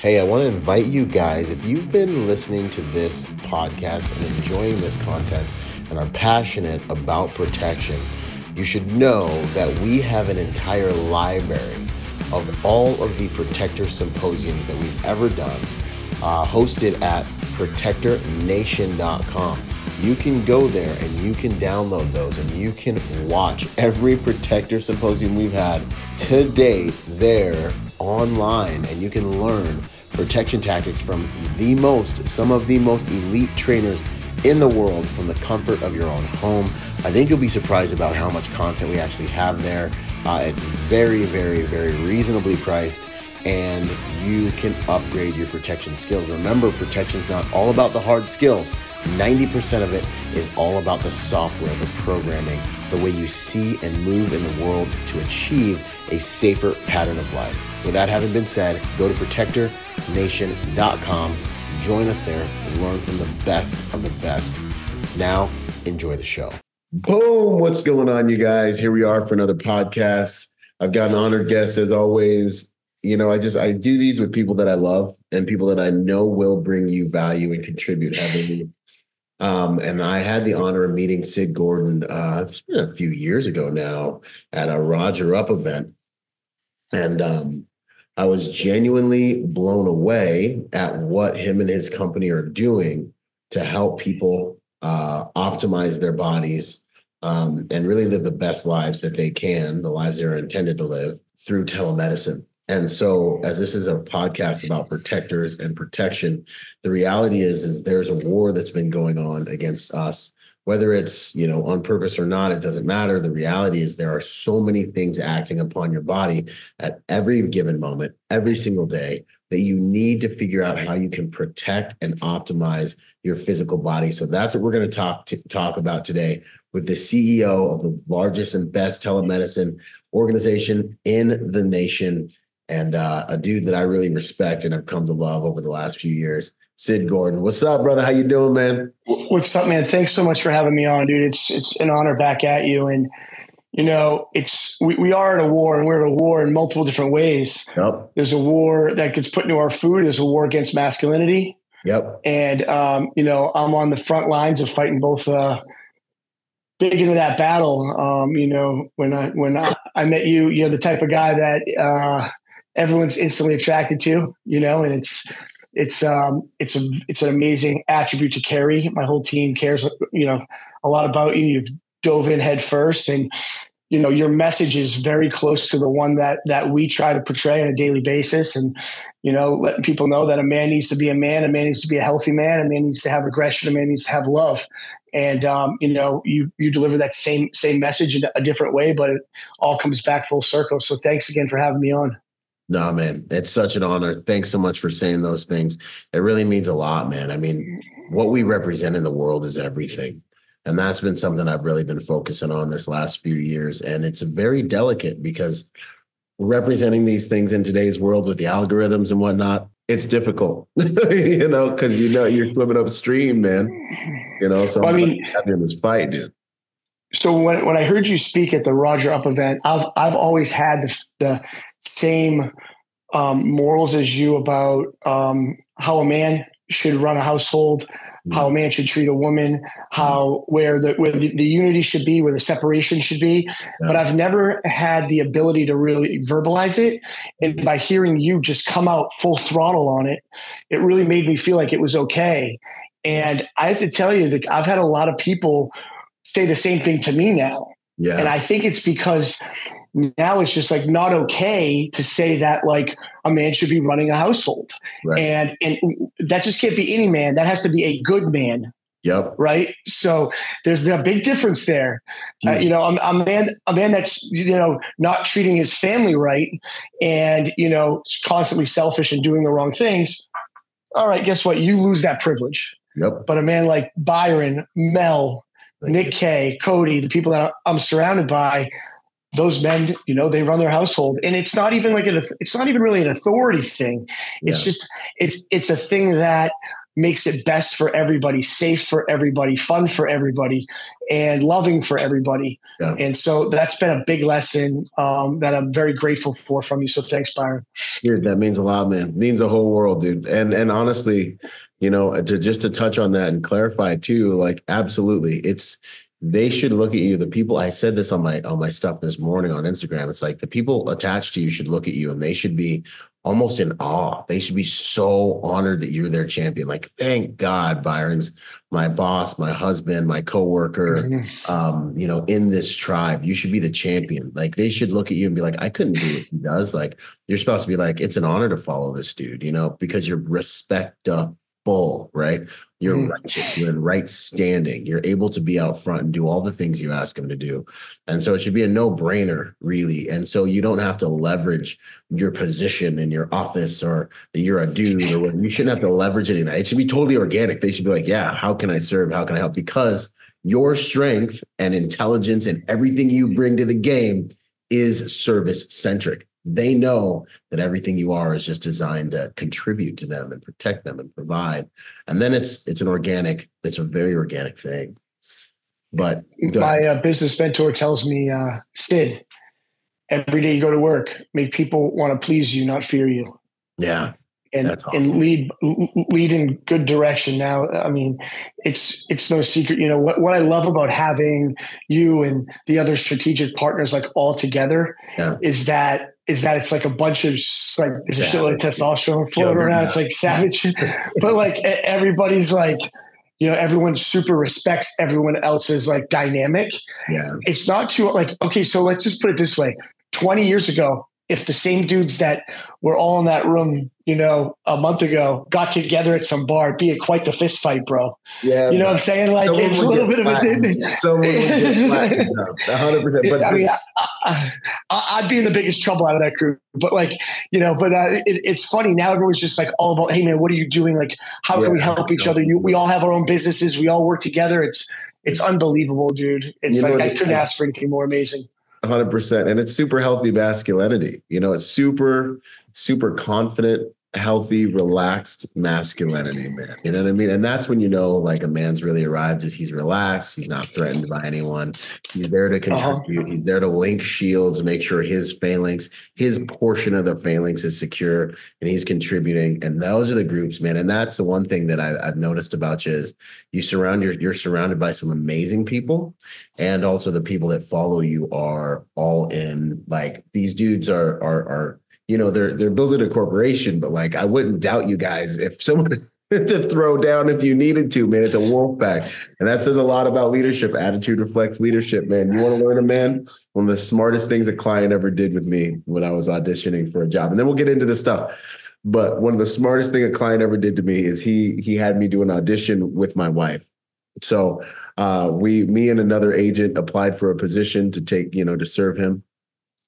Hey, I want to invite you guys, if you've been listening to this podcast and enjoying this content and are passionate about protection, you should know that we have an entire library of all of the Protector Symposiums that we've ever done, uh, hosted at protectornation.com. You can go there and you can download those and you can watch every Protector Symposium we've had to date there online and you can learn protection tactics from the most, some of the most elite trainers in the world from the comfort of your own home. I think you'll be surprised about how much content we actually have there. Uh, it's very, very, very reasonably priced and you can upgrade your protection skills. Remember, protection is not all about the hard skills. 90% of it is all about the software, the programming, the way you see and move in the world to achieve a safer pattern of life. With that having been said, go to protectornation.com, join us there, and learn from the best of the best. Now, enjoy the show. Boom! What's going on, you guys? Here we are for another podcast. I've got an honored guest as always. You know, I just I do these with people that I love and people that I know will bring you value and contribute heavily um, and I had the honor of meeting Sid Gordon uh, a few years ago now at a Roger Up event. And um, I was genuinely blown away at what him and his company are doing to help people uh, optimize their bodies um, and really live the best lives that they can, the lives they're intended to live through telemedicine. And so, as this is a podcast about protectors and protection, the reality is, is there's a war that's been going on against us. Whether it's you know on purpose or not, it doesn't matter. The reality is there are so many things acting upon your body at every given moment, every single day, that you need to figure out how you can protect and optimize your physical body. So that's what we're going to talk to, talk about today with the CEO of the largest and best telemedicine organization in the nation and uh, a dude that I really respect and have come to love over the last few years. Sid Gordon, what's up, brother? How you doing, man? What's up, man? Thanks so much for having me on, dude. It's it's an honor back at you, and you know, it's we, we are at a war, and we're at a war in multiple different ways. Yep. There's a war that gets put into our food. There's a war against masculinity. Yep. And um, you know, I'm on the front lines of fighting both. Uh, big into that battle. Um, you know, when I when I, I met you, you're the type of guy that uh, everyone's instantly attracted to, you know, and it's it's um it's a it's an amazing attribute to carry. My whole team cares, you know, a lot about you. You've dove in head first and you know your message is very close to the one that that we try to portray on a daily basis and you know letting people know that a man needs to be a man a man needs to be a healthy man a man needs to have aggression a man needs to have love and um, you know you you deliver that same same message in a different way but it all comes back full circle so thanks again for having me on no, man, it's such an honor. Thanks so much for saying those things. It really means a lot, man. I mean, what we represent in the world is everything. And that's been something I've really been focusing on this last few years. And it's very delicate because representing these things in today's world with the algorithms and whatnot, it's difficult, you know, because you know you're swimming upstream, man. You know, so well, I mean, having this fight, dude. So when, when I heard you speak at the Roger Up event, I've I've always had the, the same um, morals as you about um, how a man should run a household, mm-hmm. how a man should treat a woman, how where the where the, the unity should be, where the separation should be. Yeah. But I've never had the ability to really verbalize it. And by hearing you just come out full throttle on it, it really made me feel like it was okay. And I have to tell you that I've had a lot of people say the same thing to me now. Yeah. And I think it's because now it's just like not okay to say that like a man should be running a household right. and and that just can't be any man that has to be a good man Yep. Right. So there's a big difference there. Uh, you know, a, a, man, a man that's you know not treating his family right, and you know constantly selfish and doing the wrong things. All right, guess what? You lose that privilege. Yep. But a man like Byron, Mel, Thank Nick you. K, Cody, the people that I'm surrounded by, those men, you know, they run their household, and it's not even like an, it's not even really an authority thing. It's yeah. just it's it's a thing that makes it best for everybody, safe for everybody, fun for everybody, and loving for everybody. Yeah. And so that's been a big lesson um, that I'm very grateful for from you. So thanks, Byron. Dude, that means a lot, man. It means the whole world, dude. And and honestly, you know, to just to touch on that and clarify too, like absolutely, it's they should look at you. The people I said this on my on my stuff this morning on Instagram. It's like the people attached to you should look at you and they should be almost in awe. They should be so honored that you're their champion. Like, thank God, Byron's my boss, my husband, my coworker, mm-hmm. um, you know, in this tribe. You should be the champion. Like they should look at you and be like, I couldn't do what he does. Like you're supposed to be like, it's an honor to follow this dude, you know, because you're respectable, right? You're mm. righteous. You're in right standing. You're able to be out front and do all the things you ask him to do. And so it should be a no brainer, really. And so you don't have to leverage your position in your office or that you're a dude or whatever. you shouldn't have to leverage any of that. It should be totally organic. They should be like, yeah, how can I serve? How can I help? Because your strength and intelligence and everything you bring to the game is service centric they know that everything you are is just designed to contribute to them and protect them and provide. And then it's it's an organic it's a very organic thing. But my uh, business mentor tells me uh, sid every day you go to work make people want to please you not fear you. Yeah and awesome. and lead lead in good direction now i mean it's it's no secret you know what, what i love about having you and the other strategic partners like all together yeah. is that is that it's like a bunch of like there's a shitload of testosterone floating around. It's like savage, but like everybody's like, you know, everyone super respects everyone else's like dynamic. Yeah, it's not too like okay. So let's just put it this way: twenty years ago, if the same dudes that were all in that room you know, a month ago, got together at some bar, be it quite the fist fight, bro. Yeah. You know what I'm saying? Like it's a little bit of a thing. Someone hundred percent. But I mean, I, would be in the biggest trouble out of that crew. But like, you know, but uh, it, it's funny now. Everyone's just like all about, hey man, what are you doing? Like, how yeah, can we help each other? You, we all have our own businesses. We all work together. It's it's unbelievable, dude. It's you like I couldn't ask for anything more amazing. 100% and it's super healthy masculinity you know it's super super confident healthy, relaxed masculinity, man. You know what I mean? And that's when you know like a man's really arrived is he's relaxed, he's not threatened by anyone. He's there to uh-huh. contribute, uh-huh. he's there to link shields, make sure his phalanx, his portion of the phalanx is secure and he's contributing. And those are the groups, man. And that's the one thing that I, have noticed about you is you surround your, you're surrounded by some amazing people. And also the people that follow you are all in like these dudes are are are you know they're they're building a corporation, but like I wouldn't doubt you guys if someone to throw down if you needed to, man. It's a wolf pack. And that says a lot about leadership. Attitude reflects leadership, man. You want to learn a man? One of the smartest things a client ever did with me when I was auditioning for a job. And then we'll get into this stuff. But one of the smartest thing a client ever did to me is he he had me do an audition with my wife. So uh, we, me and another agent applied for a position to take, you know, to serve him.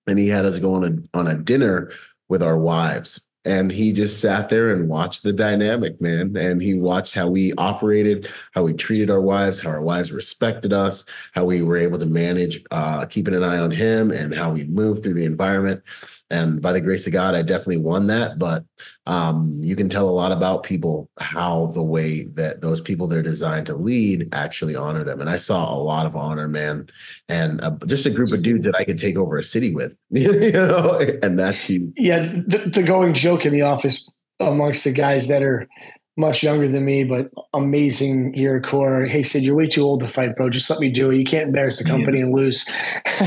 And he had us go on a on a dinner with our wives. And he just sat there and watched the dynamic, man. And he watched how we operated, how we treated our wives, how our wives respected us, how we were able to manage uh, keeping an eye on him, and how we moved through the environment and by the grace of God, I definitely won that. But um, you can tell a lot about people how the way that those people they're designed to lead actually honor them. And I saw a lot of honor, man, and uh, just a group of dudes that I could take over a city with, you know, and that's huge. Yeah, the, the going joke in the office amongst the guys that are much younger than me, but amazing year core. Hey, Sid, you're way too old to fight, bro. Just let me do it. You can't embarrass the company yeah. and lose.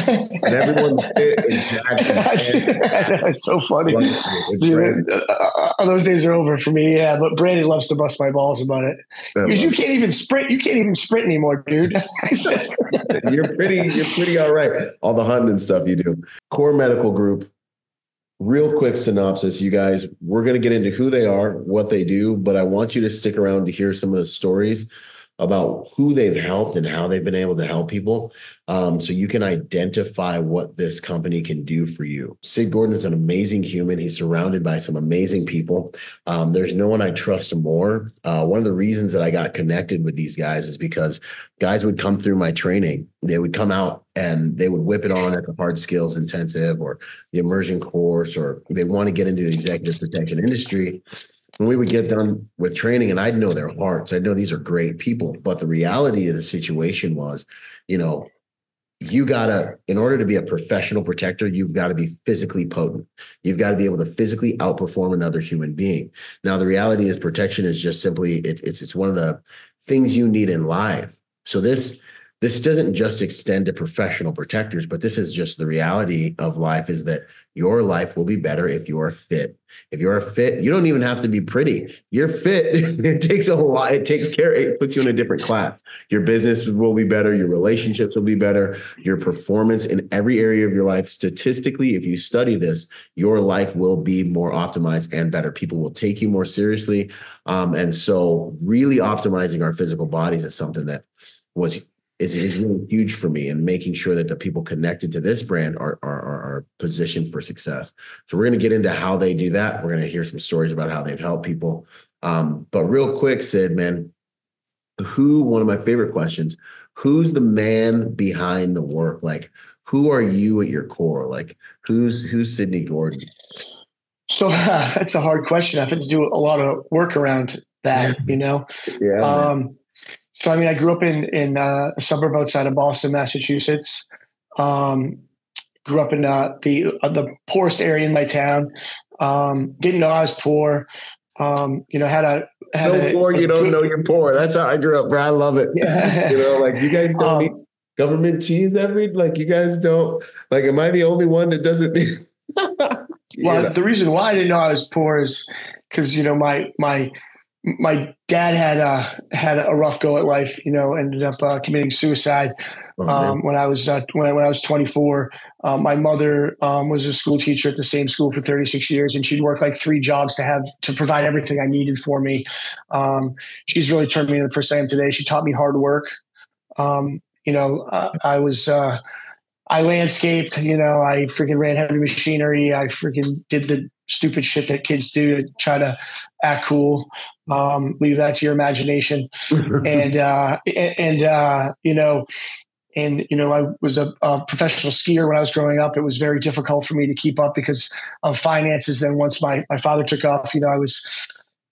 and everyone's it's so funny. Dude, uh, uh, those days are over for me. Yeah, but Brandon loves to bust my balls about it because you can't even sprint. You can't even sprint anymore, dude. you're pretty. You're pretty all right. All the hunting and stuff you do. Core Medical Group real quick synopsis, you guys. We're going to get into who they are, what they do, but I want you to stick around to hear some of the stories about who they've helped and how they've been able to help people um, so you can identify what this company can do for you. Sid gordon is an amazing human. He's surrounded by some amazing people. Um, there's no one i trust more. Uh, one of the reasons that i got connected with these guys is because guys would come through my training. They would come out and they would whip it on at the hard skills intensive or the immersion course or they want to get into the executive protection industry when we would get done with training and I'd know their hearts, I'd know these are great people. But the reality of the situation was, you know, you gotta, in order to be a professional protector, you've got to be physically potent. You've got to be able to physically outperform another human being. Now, the reality is protection is just simply it, it's it's one of the things you need in life. So this this doesn't just extend to professional protectors, but this is just the reality of life is that your life will be better if you are fit. If you're fit, you don't even have to be pretty. You're fit. it takes a lot. It takes care. It puts you in a different class. Your business will be better. Your relationships will be better. Your performance in every area of your life, statistically, if you study this, your life will be more optimized and better. People will take you more seriously. Um, and so, really optimizing our physical bodies is something that was is, is really huge for me and making sure that the people connected to this brand are, are, are positioned for success. So we're going to get into how they do that. We're going to hear some stories about how they've helped people. Um, but real quick, Sid, man, who, one of my favorite questions, who's the man behind the work? Like, who are you at your core? Like, who's, who's Sidney Gordon? So uh, that's a hard question. I've had to do a lot of work around that, you know? Yeah. Um, so I mean, I grew up in in uh, a suburb outside of Boston, Massachusetts. Um, grew up in uh, the uh, the poorest area in my town. Um, didn't know I was poor. Um, you know, had a had so a, poor you don't know you're poor. That's how I grew up, bro. I love it. Yeah. you know, like you guys don't Um, eat government cheese every like you guys don't like. Am I the only one that doesn't? Well, know. the reason why I didn't know I was poor is because you know my my my dad had uh had a rough go at life. You know, ended up uh, committing suicide Oh, um, when I was uh, when, I, when I was 24. Um, my mother um, was a school teacher at the same school for 36 years, and she'd work like three jobs to have to provide everything I needed for me. Um, she's really turned me into the person I am today. She taught me hard work. Um, you know, uh, I was. Uh, I landscaped, you know, I freaking ran heavy machinery. I freaking did the stupid shit that kids do to try to act cool. Um, leave that to your imagination and uh, and uh, you know, and you know, I was a, a, professional skier when I was growing up. It was very difficult for me to keep up because of finances. And once my my father took off, you know, I was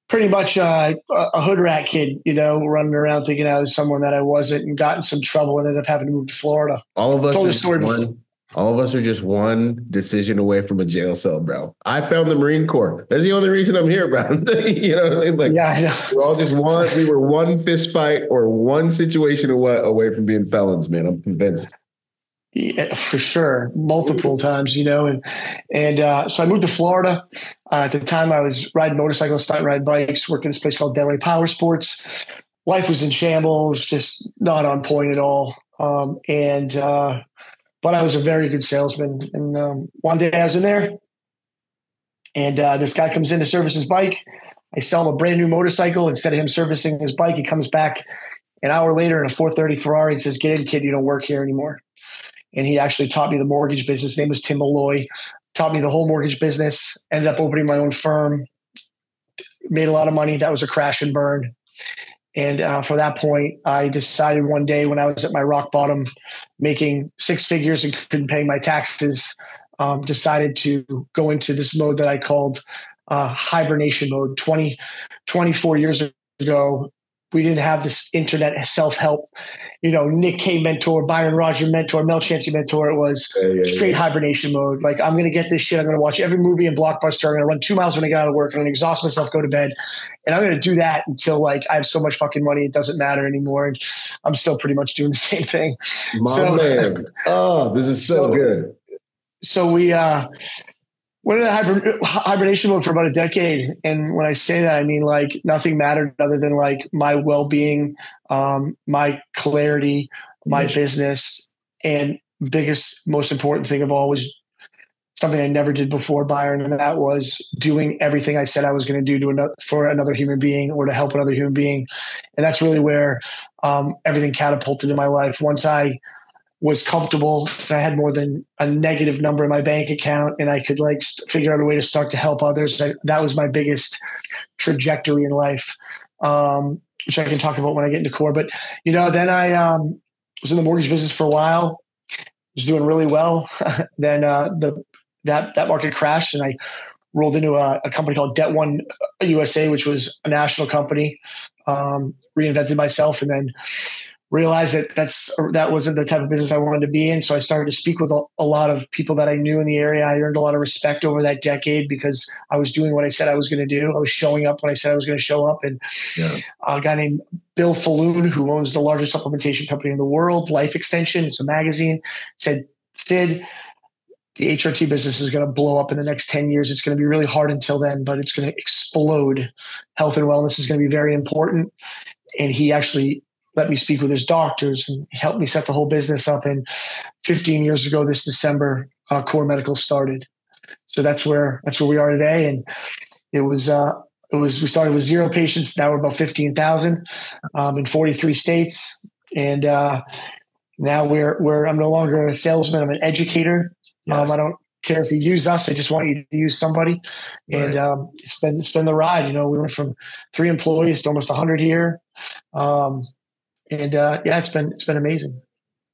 pretty much uh, a hood rat kid, you know, running around thinking I was someone that I wasn't, and got in some trouble and ended up having to move to Florida. all of us Told the story one, all of us are just one decision away from a jail cell, bro. I found the Marine Corps. That's the only reason I'm here, bro. you know what I mean? Like Yeah, I know. we're all just one. We were one fist fight or one situation away away from being felons, man. I'm convinced. Yeah, for sure, multiple times, you know, and and uh, so I moved to Florida. Uh, at the time, I was riding motorcycles, starting ride bikes, worked in this place called Delray Power Sports. Life was in shambles, just not on point at all. Um, and uh, but I was a very good salesman. And um, one day I was in there, and uh, this guy comes in to service his bike. I sell him a brand new motorcycle. Instead of him servicing his bike, he comes back an hour later in a 430 Ferrari and says, "Get in, kid. You don't work here anymore." and he actually taught me the mortgage business. His name was Tim Malloy. Taught me the whole mortgage business. Ended up opening my own firm. Made a lot of money. That was a crash and burn. And uh, for that point, I decided one day when I was at my rock bottom, making six figures and couldn't pay my taxes, um, decided to go into this mode that I called uh, hibernation mode. 20, 24 years ago, we didn't have this internet self-help, you know, Nick K mentor, Byron Roger mentor, Mel Chancey mentor. It was Yeah, yeah, straight hibernation mode. Like I'm gonna get this shit. I'm gonna watch every movie in Blockbuster. I'm gonna run two miles when I get out of work. I'm gonna exhaust myself, go to bed, and I'm gonna do that until like I have so much fucking money it doesn't matter anymore. And I'm still pretty much doing the same thing. My So- man. Oh, this is so, So- good. So we uh, went into hiber- hibernation mode for about a decade. And when I say that, I mean like nothing mattered other than like my well being, um, my clarity, my business, and biggest, most important thing of all was something I never did before, Byron, and that was doing everything I said I was going to do to another, for another human being or to help another human being, and that's really where um, everything catapulted in my life. Once I was comfortable, and I had more than a negative number in my bank account, and I could like st- figure out a way to start to help others. I, that was my biggest trajectory in life, um, which I can talk about when I get into core. But you know, then I um, was in the mortgage business for a while, was doing really well. then uh, the that that market crashed, and I rolled into a, a, company called Debt One USA, which was a national company. Um, reinvented myself, and then realized that that's that wasn't the type of business I wanted to be in. So I started to speak with a, a, lot of people that I knew in the area. I earned a lot of respect over that decade because I was doing what I said I was going to do. I was showing up when I said I was going to show up. And yeah. a guy named Bill Faloon, who owns the largest supplementation company in the world, Life Extension, it's a magazine, said, Sid, the HRT business is going to blow up in the next 10 years. It's going to be really hard until then, but it's going to explode. Health and wellness is going to be very important. And he actually let me speak with his doctors and helped me set the whole business up. And 15 years ago, this December, uh, Core Medical started. So that's where that's where we are today. And it was uh, it was we started with zero patients. Now we're about 15,000 um, in 43 states. And uh, now we're we're I'm no longer a salesman. I'm an educator. Yes. Um, I don't care if you use us. I just want you to use somebody. Right. And um, it's been it's been the ride. You know, we went from three employees to almost 100 here. Um, and uh, yeah, it's been it's been amazing.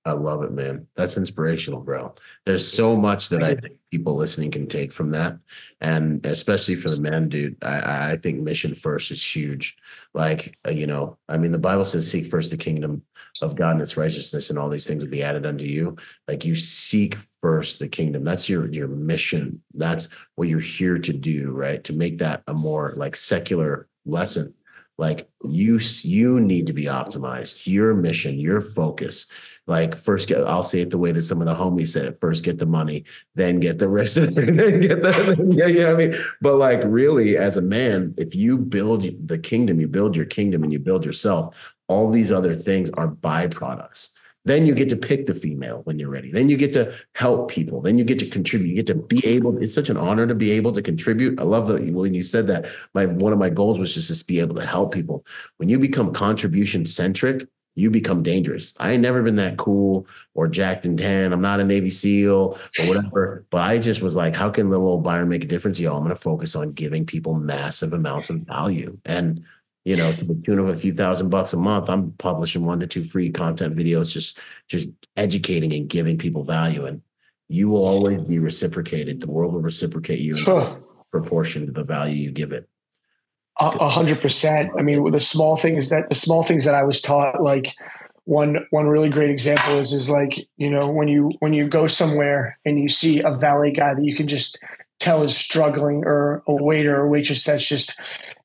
I love it, man. That's inspirational, bro. There's so much that I think people listening can take from that. And especially for the men, dude, I, I think mission first is huge. Like, uh, you know, I mean, the Bible says, seek first the kingdom of God and its righteousness, and all these things will be added unto you. Like, you seek first the kingdom. That's your your mission. That's what you're here to do, right? To make that a more like secular lesson like you you need to be optimized. Your mission your focus. Like first get i'll say it the way that some of the homies said it first get the money then get the rest of it then get the yeah you know what i mean? But like really as a man if you build the kingdom you build your kingdom and you build yourself all these other things are byproducts then you get to pick the female when you're ready. Then you get to help people. Then you get to contribute. You get to be able. It's such an honor to be able to contribute. I love that when you said that. My one of my goals was just to be able to help people. When you become contribution centric, you become dangerous. I ain't never been that cool or jacked and tan. I'm not a Navy SEAL or whatever. but I just was like, how can little old Byron make a difference? Yo, I'm going to focus on giving people massive amounts of value. And you know, to the tune of a few thousand bucks a month, I'm publishing one to two free content videos, just just educating and giving people value. And you will always be reciprocated. The world will reciprocate you in proportion to the value you give it. A hundred percent. I mean, the small things that the small things that I was taught, like one one really great example is is like you know when you when you go somewhere and you see a valet guy that you can just tell is struggling or a waiter or waitress that's just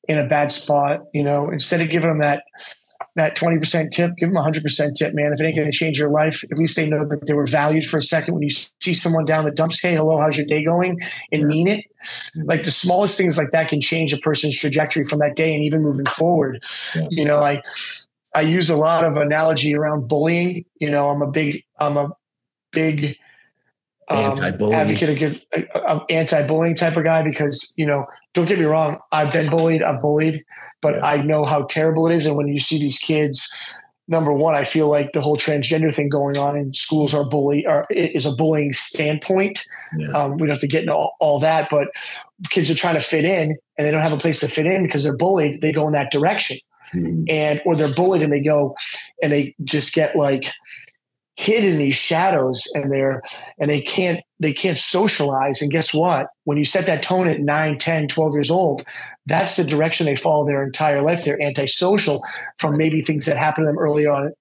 in a bad spot, you know, instead of giving them that that 20% tip, give them a 100% tip, man. If it ain't going to change your life, at least they know that they were valued for a second. When you see someone down the dumps, hey, hello, how's your day going? And mean it. Like the smallest things like that can change a person's trajectory from that day and even moving forward. Yeah. You know, like I use a lot of analogy around bullying. You know, I'm a big, I'm a big um, advocate of uh, anti-bullying type of guy because you know don't get me wrong i've been bullied i've bullied but yeah. i know how terrible it is and when you see these kids number one i feel like the whole transgender thing going on in schools are bully or is a bullying standpoint yeah. um, we don't have to get into all, all, that but kids are trying to fit in and they don't have a place to fit in because they're bullied they go in that direction mm-hmm. and or they're bullied and they go and they just get like hid in these shadows and they're and they can't they can't socialize. And guess what? When you set that tone at 9 10 12 years old that's the direction they follow their entire life. They're antisocial from maybe things that happen to them early on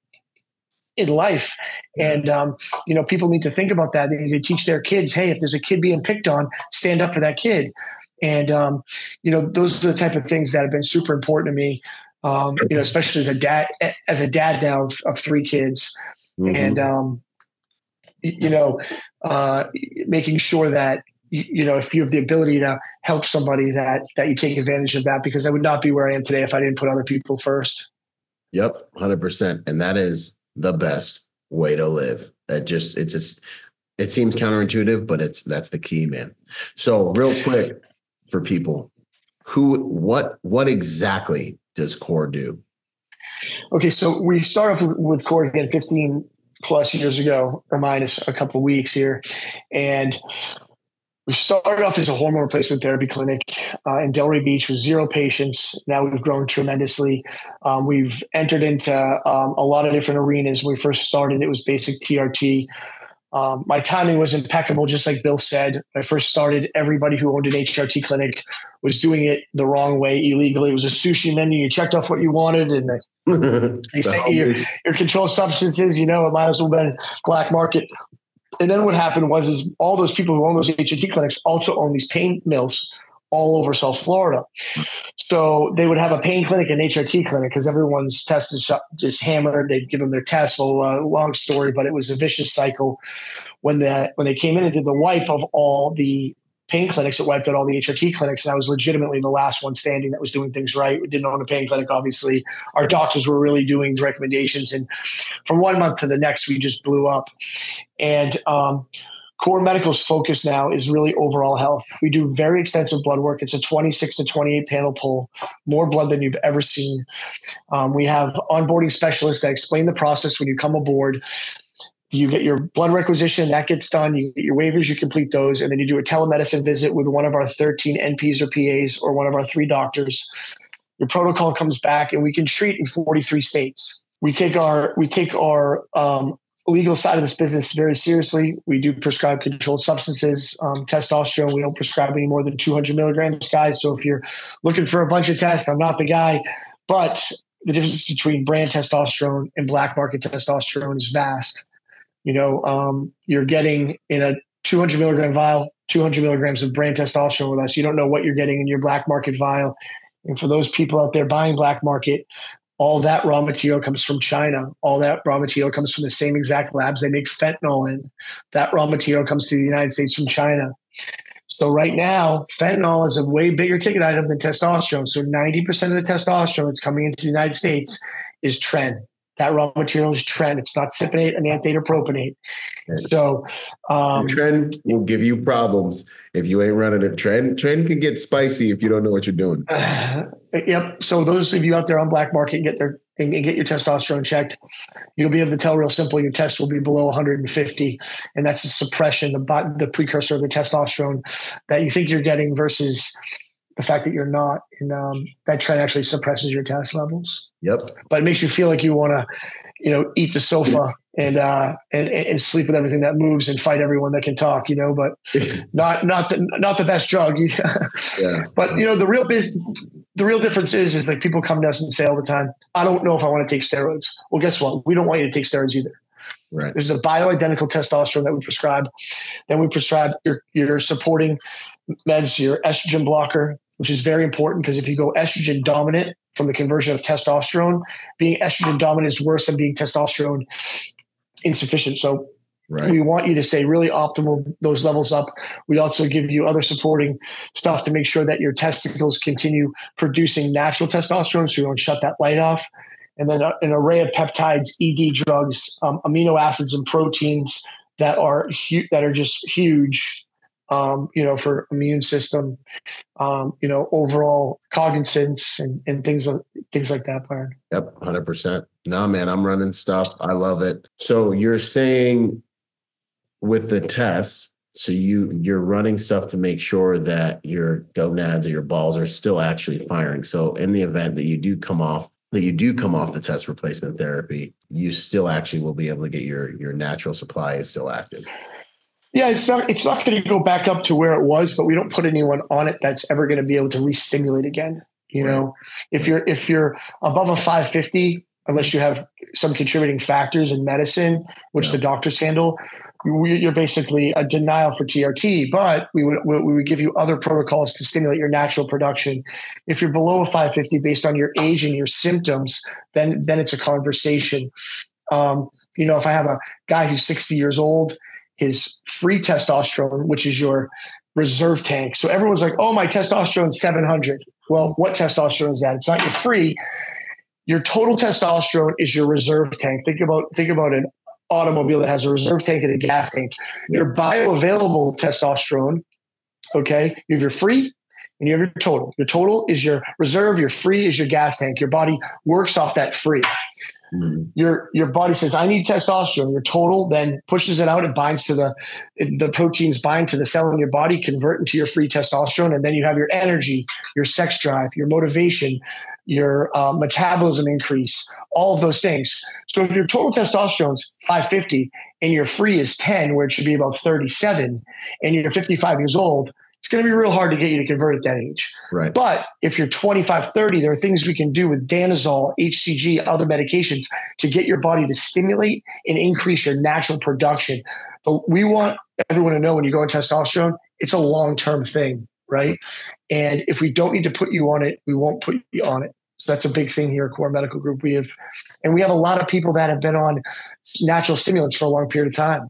in life. And um, you know people need to think about that. They need to teach their kids hey if there's a kid being picked on stand up for that kid. And um, you know those are the type of things that have been super important to me um, you know especially as a dad as a dad now of, of three kids mm-hmm. and um, you know, uh, making sure that you know if you have the ability to help somebody that that you take advantage of that because I would not be where I am today if I didn't put other people first. Yep, hundred percent, and that is the best way to live. That just it's just it seems counterintuitive, but it's that's the key, man. So real quick for people who what what exactly does core do Okay, so we start off with Core again 15 plus years ago, or minus a couple weeks here. And we started off as a hormone replacement therapy clinic uh, in Delray Beach with zero patients. Now we've grown tremendously. Um, we've entered into um, a lot of different arenas. When we first started, it was basic TRT. Um, my timing was impeccable, just like Bill said. When I first started, everybody who owned an HRT clinic was doing it the wrong way illegally. It was a sushi menu. You checked off what you wanted, and they, they sent you your, your controlled substances. You know, it might as well have been black market. And then what happened was, is all those people who own those HRT clinics also own these pain mills all over South Florida. So they would have a pain clinic and HRT clinic because everyone's test is just hammered. They'd give them their test. Well, uh, long story, but it was a vicious cycle. When the when they came in and did the wipe of all the pain clinics, it wiped out all the HRT clinics, and I was legitimately the last one standing that was doing things right. We didn't own a pain clinic, obviously. Our doctors were really doing the recommendations, and from one month to the next, we just blew up. And um, Core Medical's focus now is really overall health. We do very extensive blood work. It's a 26 to 28 panel pull, more blood than you've ever seen. Um, we have onboarding specialists that explain the process when you come aboard. You get your blood requisition, that gets done. You get your waivers, you complete those, and then you do a telemedicine visit with one of our 13 NPs or PAs or one of our three doctors. Your protocol comes back, and we can treat in 43 states. We take our we take our um, legal side of this business very seriously. We do prescribe controlled substances, um, testosterone. We don't prescribe any more than 200 milligrams, guys. So if you're looking for a bunch of tests, I'm not the guy. But the difference between brand testosterone and black market testosterone is vast. You know, um, you're getting in a 200 milligram vial, 200 milligrams of brand testosterone with us. You don't know what you're getting in your black market vial. And for those people out there buying black market, all that raw material comes from China. All that raw material comes from the same exact labs they make fentanyl in. That raw material comes to the United States from China. So right now, fentanyl is a way bigger ticket item than testosterone. So 90% of the testosterone that's coming into the United States is tren. That raw material is tren. It's not cypionate, enanthate, or propionate. So um, tren will give you problems if you ain't running a tren. Tren can get spicy if you don't know what you're doing. Uh, yep. So those of you out there on black market get their and, and get your testosterone checked. You'll be able to tell real simple your test will be below 150, and that's the suppression, the the precursor of the testosterone that you think you're getting versus the fact that you're not, and um, that tren actually suppresses your test levels. Yep. But it makes you feel like you want to, you know, eat the sofa and uh and, and sleep with everything that moves and fight everyone that can talk. You know, but not not the not the best drug. yeah. But you know, the real business. The real difference is, is like people come to us and say all the time, "I don't know if I want to take steroids." Well, guess what? We don't want you to take steroids either. Right. This is a bioidentical testosterone that we prescribe. Then we prescribe your your supporting meds, your estrogen blocker, which is very important because if you go estrogen dominant from the conversion of testosterone, being estrogen dominant is worse than being testosterone insufficient. So Right. We want you to stay really optimal those levels up. We also give you other supporting stuff to make sure that your testicles continue producing natural testosterone so you don't shut that light off. And then a, an array of peptides, ED drugs, um, amino acids, and proteins that are hu- that are just huge um, you know, for immune system, um, you know, overall cognizance and, and things things like that. Byron. Yep, hundred percent. No, man, I'm running stuff. I love it. So you're saying with the test, so you you're running stuff to make sure that your gonads or your balls are still actually firing. So in the event that you do come off that you do come off the test replacement therapy, you still actually will be able to get your your natural supply is still active. Yeah, it's not it's not going to go back up to where it was, but we don't put anyone on it that's ever going to be able to re-stimulate again. You right. know, if you're if you're above a 550, unless you have some contributing factors in medicine, which yeah. the doctors handle, you're basically a denial for TRT. But we would we would give you other protocols to stimulate your natural production. If you're below a 550 based on your age and your symptoms, then then it's a conversation. Um, you know, if I have a guy who's 60 years old his free testosterone, which is your reserve tank. So everyone's like, oh, my testosterone 700. Well, what testosterone is that? It's not your free. Your total testosterone is your reserve tank. Think about think about an automobile that has a reserve tank and a gas tank. Your bioavailable testosterone, okay, you have your free and you have your total. Your total is your reserve, your free is your gas tank. Your body works off that free. Mm-hmm. Your your body says, "I need testosterone." Your total then pushes it out. It binds to the the proteins bind to the cell in your body, convert into your free testosterone, and then you have your energy, your sex drive, your motivation, your uh, metabolism increase, all of those things. So if your total testosterone is 550 and your free is 10, where it should be about 37, and you're 55 years old, it's going to be real hard to get you to convert at that age. Right. But if you're 25, 30, there are things we can do with danazol, HCG, other medications to get your body to stimulate and increase your natural production. But we want everyone to know when you go on testosterone, it's a long term thing, right? And if we don't need to put you on it, we won't put you on it. So that's a big thing here at Core Medical Group. We have, and we have a lot of people that have been on natural stimulants for a long period of time.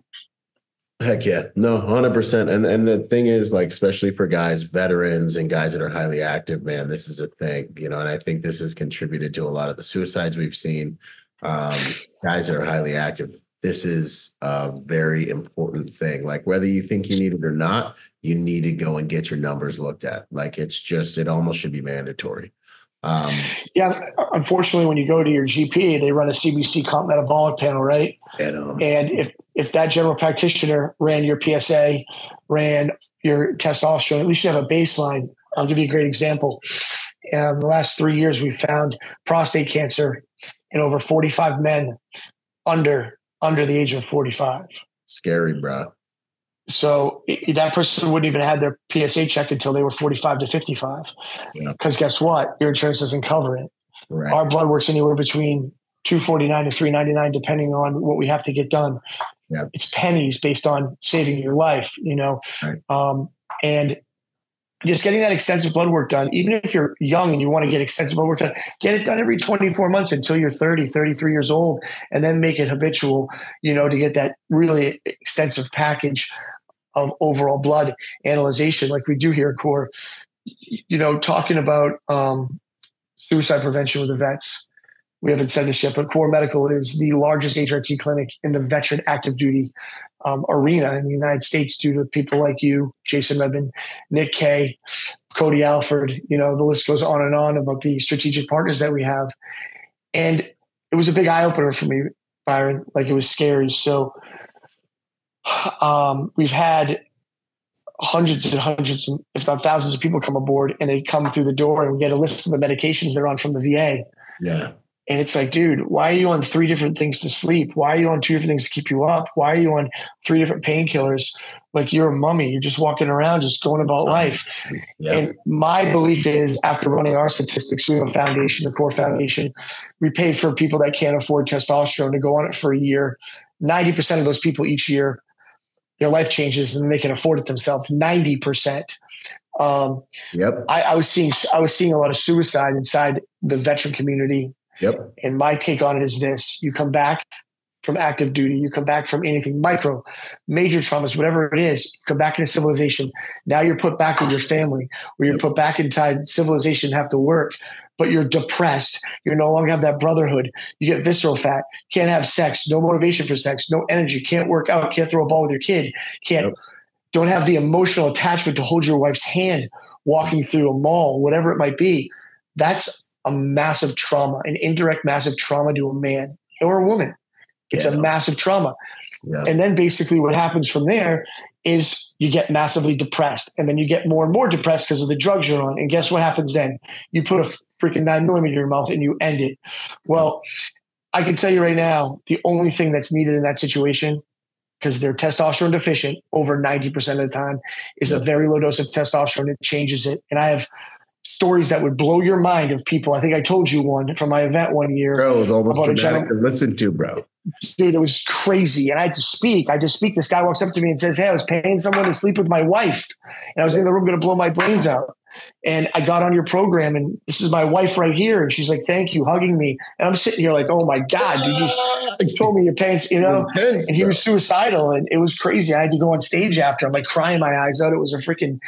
Heck yeah. No, 100%. And and the thing is like especially for guys veterans and guys that are highly active, man, this is a thing, you know, and I think this has contributed to a lot of the suicides we've seen. Um, guys that are highly active, this is a very important thing. Like whether you think you need it or not, you need to go and get your numbers looked at. Like it's just it almost should be mandatory. Um, yeah, unfortunately, when you go to your GP, they run a CBC metabolic panel, right? And, um, and if if that general practitioner ran your PSA, ran your testosterone, at least you have a baseline. I'll give you a great example. In the last three years, we found prostate cancer in over 45 men under under the age of 45. Scary, bro. So it, that person wouldn't even have their PSA checked until they were 45 to 55. Because yeah. guess what? Your insurance doesn't cover it. Right. Our blood works anywhere between 249 to 399, depending on what we have to get done. Yeah. It's pennies based on saving your life, you know. Right. Um, and just getting that extensive blood work done, even if you're young and you want to get extensive blood work done, get it done every 24 months until you're 30, 33 years old, and then make it habitual, you know, to get that really extensive package of overall blood analyzation like we do here at core you know talking about um, suicide prevention with the vets we haven't said this yet but core medical is the largest hrt clinic in the veteran active duty um, arena in the united states due to people like you jason redman nick kay cody alford you know the list goes on and on about the strategic partners that we have and it was a big eye-opener for me byron like it was scary so um, we've had hundreds and hundreds, if not thousands of people come aboard and they come through the door and get a list of the medications they're on from the VA. Yeah. And it's like, dude, why are you on three different things to sleep? Why are you on two different things to keep you up? Why are you on three different painkillers? Like you're a mummy. You're just walking around, just going about life. Yeah. And my belief is after running our statistics, we have a foundation, the core foundation, we pay for people that can't afford testosterone to go on it for a year. 90% of those people each year their life changes and they can afford it themselves 90% um, yep I, I, was seeing i was seeing a lot of suicide inside the veteran community yep and my take on it is this you come back from active duty, you come back from anything micro, major traumas, whatever it is, you come back into civilization. Now you're put back with your family, where you're put back inside civilization, have to work, but you're depressed. You no longer have that brotherhood. You get visceral fat, can't have sex, no motivation for sex, no energy, can't work out, can't throw a ball with your kid, can't, yep. don't have the emotional attachment to hold your wife's hand walking through a mall, whatever it might be. That's a massive trauma, an indirect massive trauma to a man or a woman it's yeah. a massive trauma. Yeah. And then basically what happens from there is you get massively depressed and then you get more and more depressed because of the drugs you're on. And guess what happens then? You put a freaking nine millimeter in your mouth and you end it. Well, I can tell you right now, the only thing that's needed in that situation, because they're testosterone deficient over 90% of the time, is a very low dose of testosterone. It changes it. And I have stories that would blow your mind of people. I think I told you one from my event one year. Bro, it was almost about dramatic to listen to, bro dude, it was crazy. And I had to speak. I just speak. This guy walks up to me and says, Hey, I was paying someone to sleep with my wife. And I was in the room going to blow my brains out. And I got on your program and this is my wife right here. And she's like, thank you, hugging me. And I'm sitting here like, oh my God, dude, you told me your pants, you know? Intense, and he was suicidal and it was crazy. I had to go on stage after. I'm like crying my eyes out. It was a freaking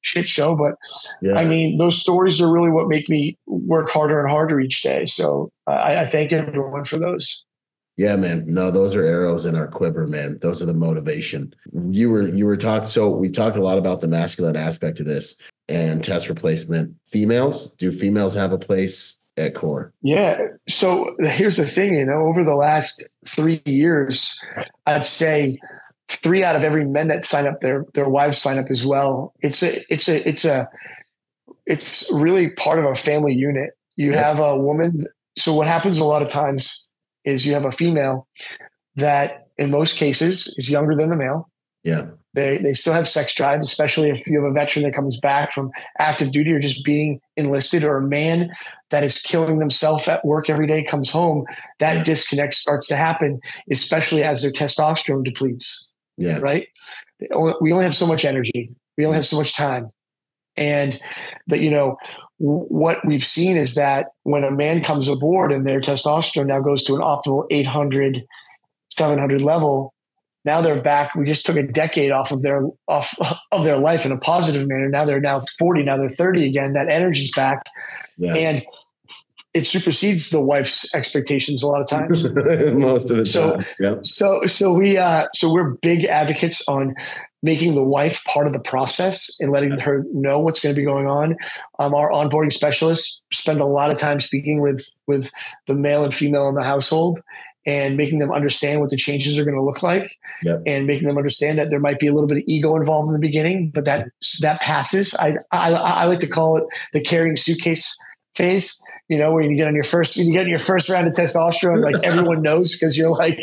shit show. But yeah. I mean, those stories are really what make me work harder and harder each day. So I, I thank everyone for those. Yeah, man. No, those are arrows in our quiver, man. Those are the motivation. You were you were talked so we talked a lot about the masculine aspect of this and test replacement. Females, do females have a place at core? Yeah. So here's the thing, you know, over the last three years, I'd say three out of every men that sign up their their wives sign up as well. It's a it's a it's a it's really part of a family unit you yeah. have a woman. So what happens a lot of times is you have a female that in most cases is younger than the male. Yeah. They, they still have sex drive, especially if you have a veteran that comes back from active duty or just being enlisted, or a man that is killing themselves at work every day comes home. That yeah. disconnect starts to happen, especially as their testosterone depletes. Yeah. Right. We only have so much energy. We only have so much time. And that, you know, what we've seen is that when a man comes aboard and their testosterone now goes to an optimal 800, 700 level, now they're back. We just took a decade off of their off of their life in a positive manner. Now they're now 40, now they're 30 again. That energy's back. Yeah. And it supersedes the wife's expectations a lot of times. Most of the so, time. Yeah. So so we uh so we're big advocates on making the wife part of the process and letting her know what's going to be going on. Um, our onboarding specialists spend a lot of time speaking with with the male and female in the household and making them understand what the changes are going to look like yep. and making them understand that there might be a little bit of ego involved in the beginning but that that passes I, I i like to call it the carrying suitcase phase you know where you get on your first you get on your first round of testosterone like everyone knows because you're like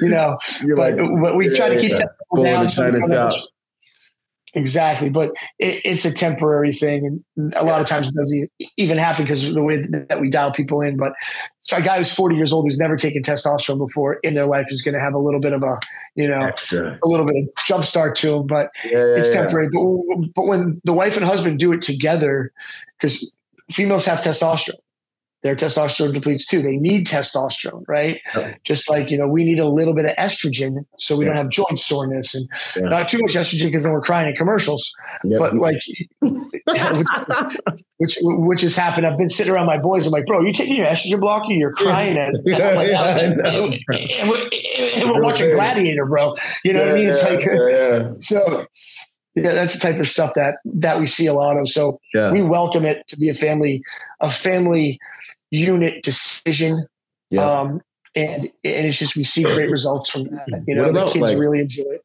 you know you're but, like, but we yeah, try to keep yeah. that down so Exactly, but it, it's a temporary thing, and a lot of times it doesn't even happen because of the way that we dial people in. But so a guy who's 40 years old who's never taken testosterone before in their life is going to have a little bit of a, you know, Extra. a little bit of jump start to him, but yeah, it's temporary. But, but when the wife and husband do it together, because females have testosterone, their testosterone depletes too. They need testosterone, right? Yeah. Just like, you know, we need a little bit of estrogen so we yeah. don't have joint soreness and yeah. not too much estrogen because then we're crying in commercials. Yep. But like, which, which, has happened. I've been sitting around my boys. I'm like, bro, you taking your estrogen blocker? You're crying at, like, and, we're, and we're watching Gladiator, bro. You know what I mean? It's like, so that's the type of stuff that that we see a lot of. So we welcome it to be a family, a family unit decision. Yeah. Um, and, and it's just we see great results from that. You know, the kids like, really enjoy it.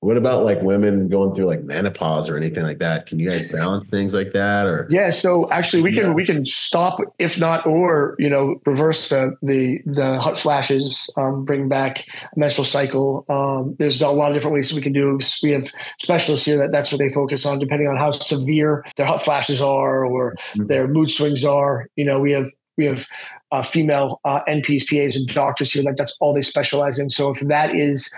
What about like women going through like menopause or anything like that? Can you guys balance things like that or Yeah, so actually we can yeah. we can stop if not or, you know, reverse the the the hot flashes, um, bring back a menstrual cycle. Um, there's a lot of different ways we can do. We have specialists here that that's what they focus on depending on how severe their hot flashes are or mm-hmm. their mood swings are. You know, we have we have uh, female uh, NPs, PAs, and doctors here. Like that's all they specialize in. So if that is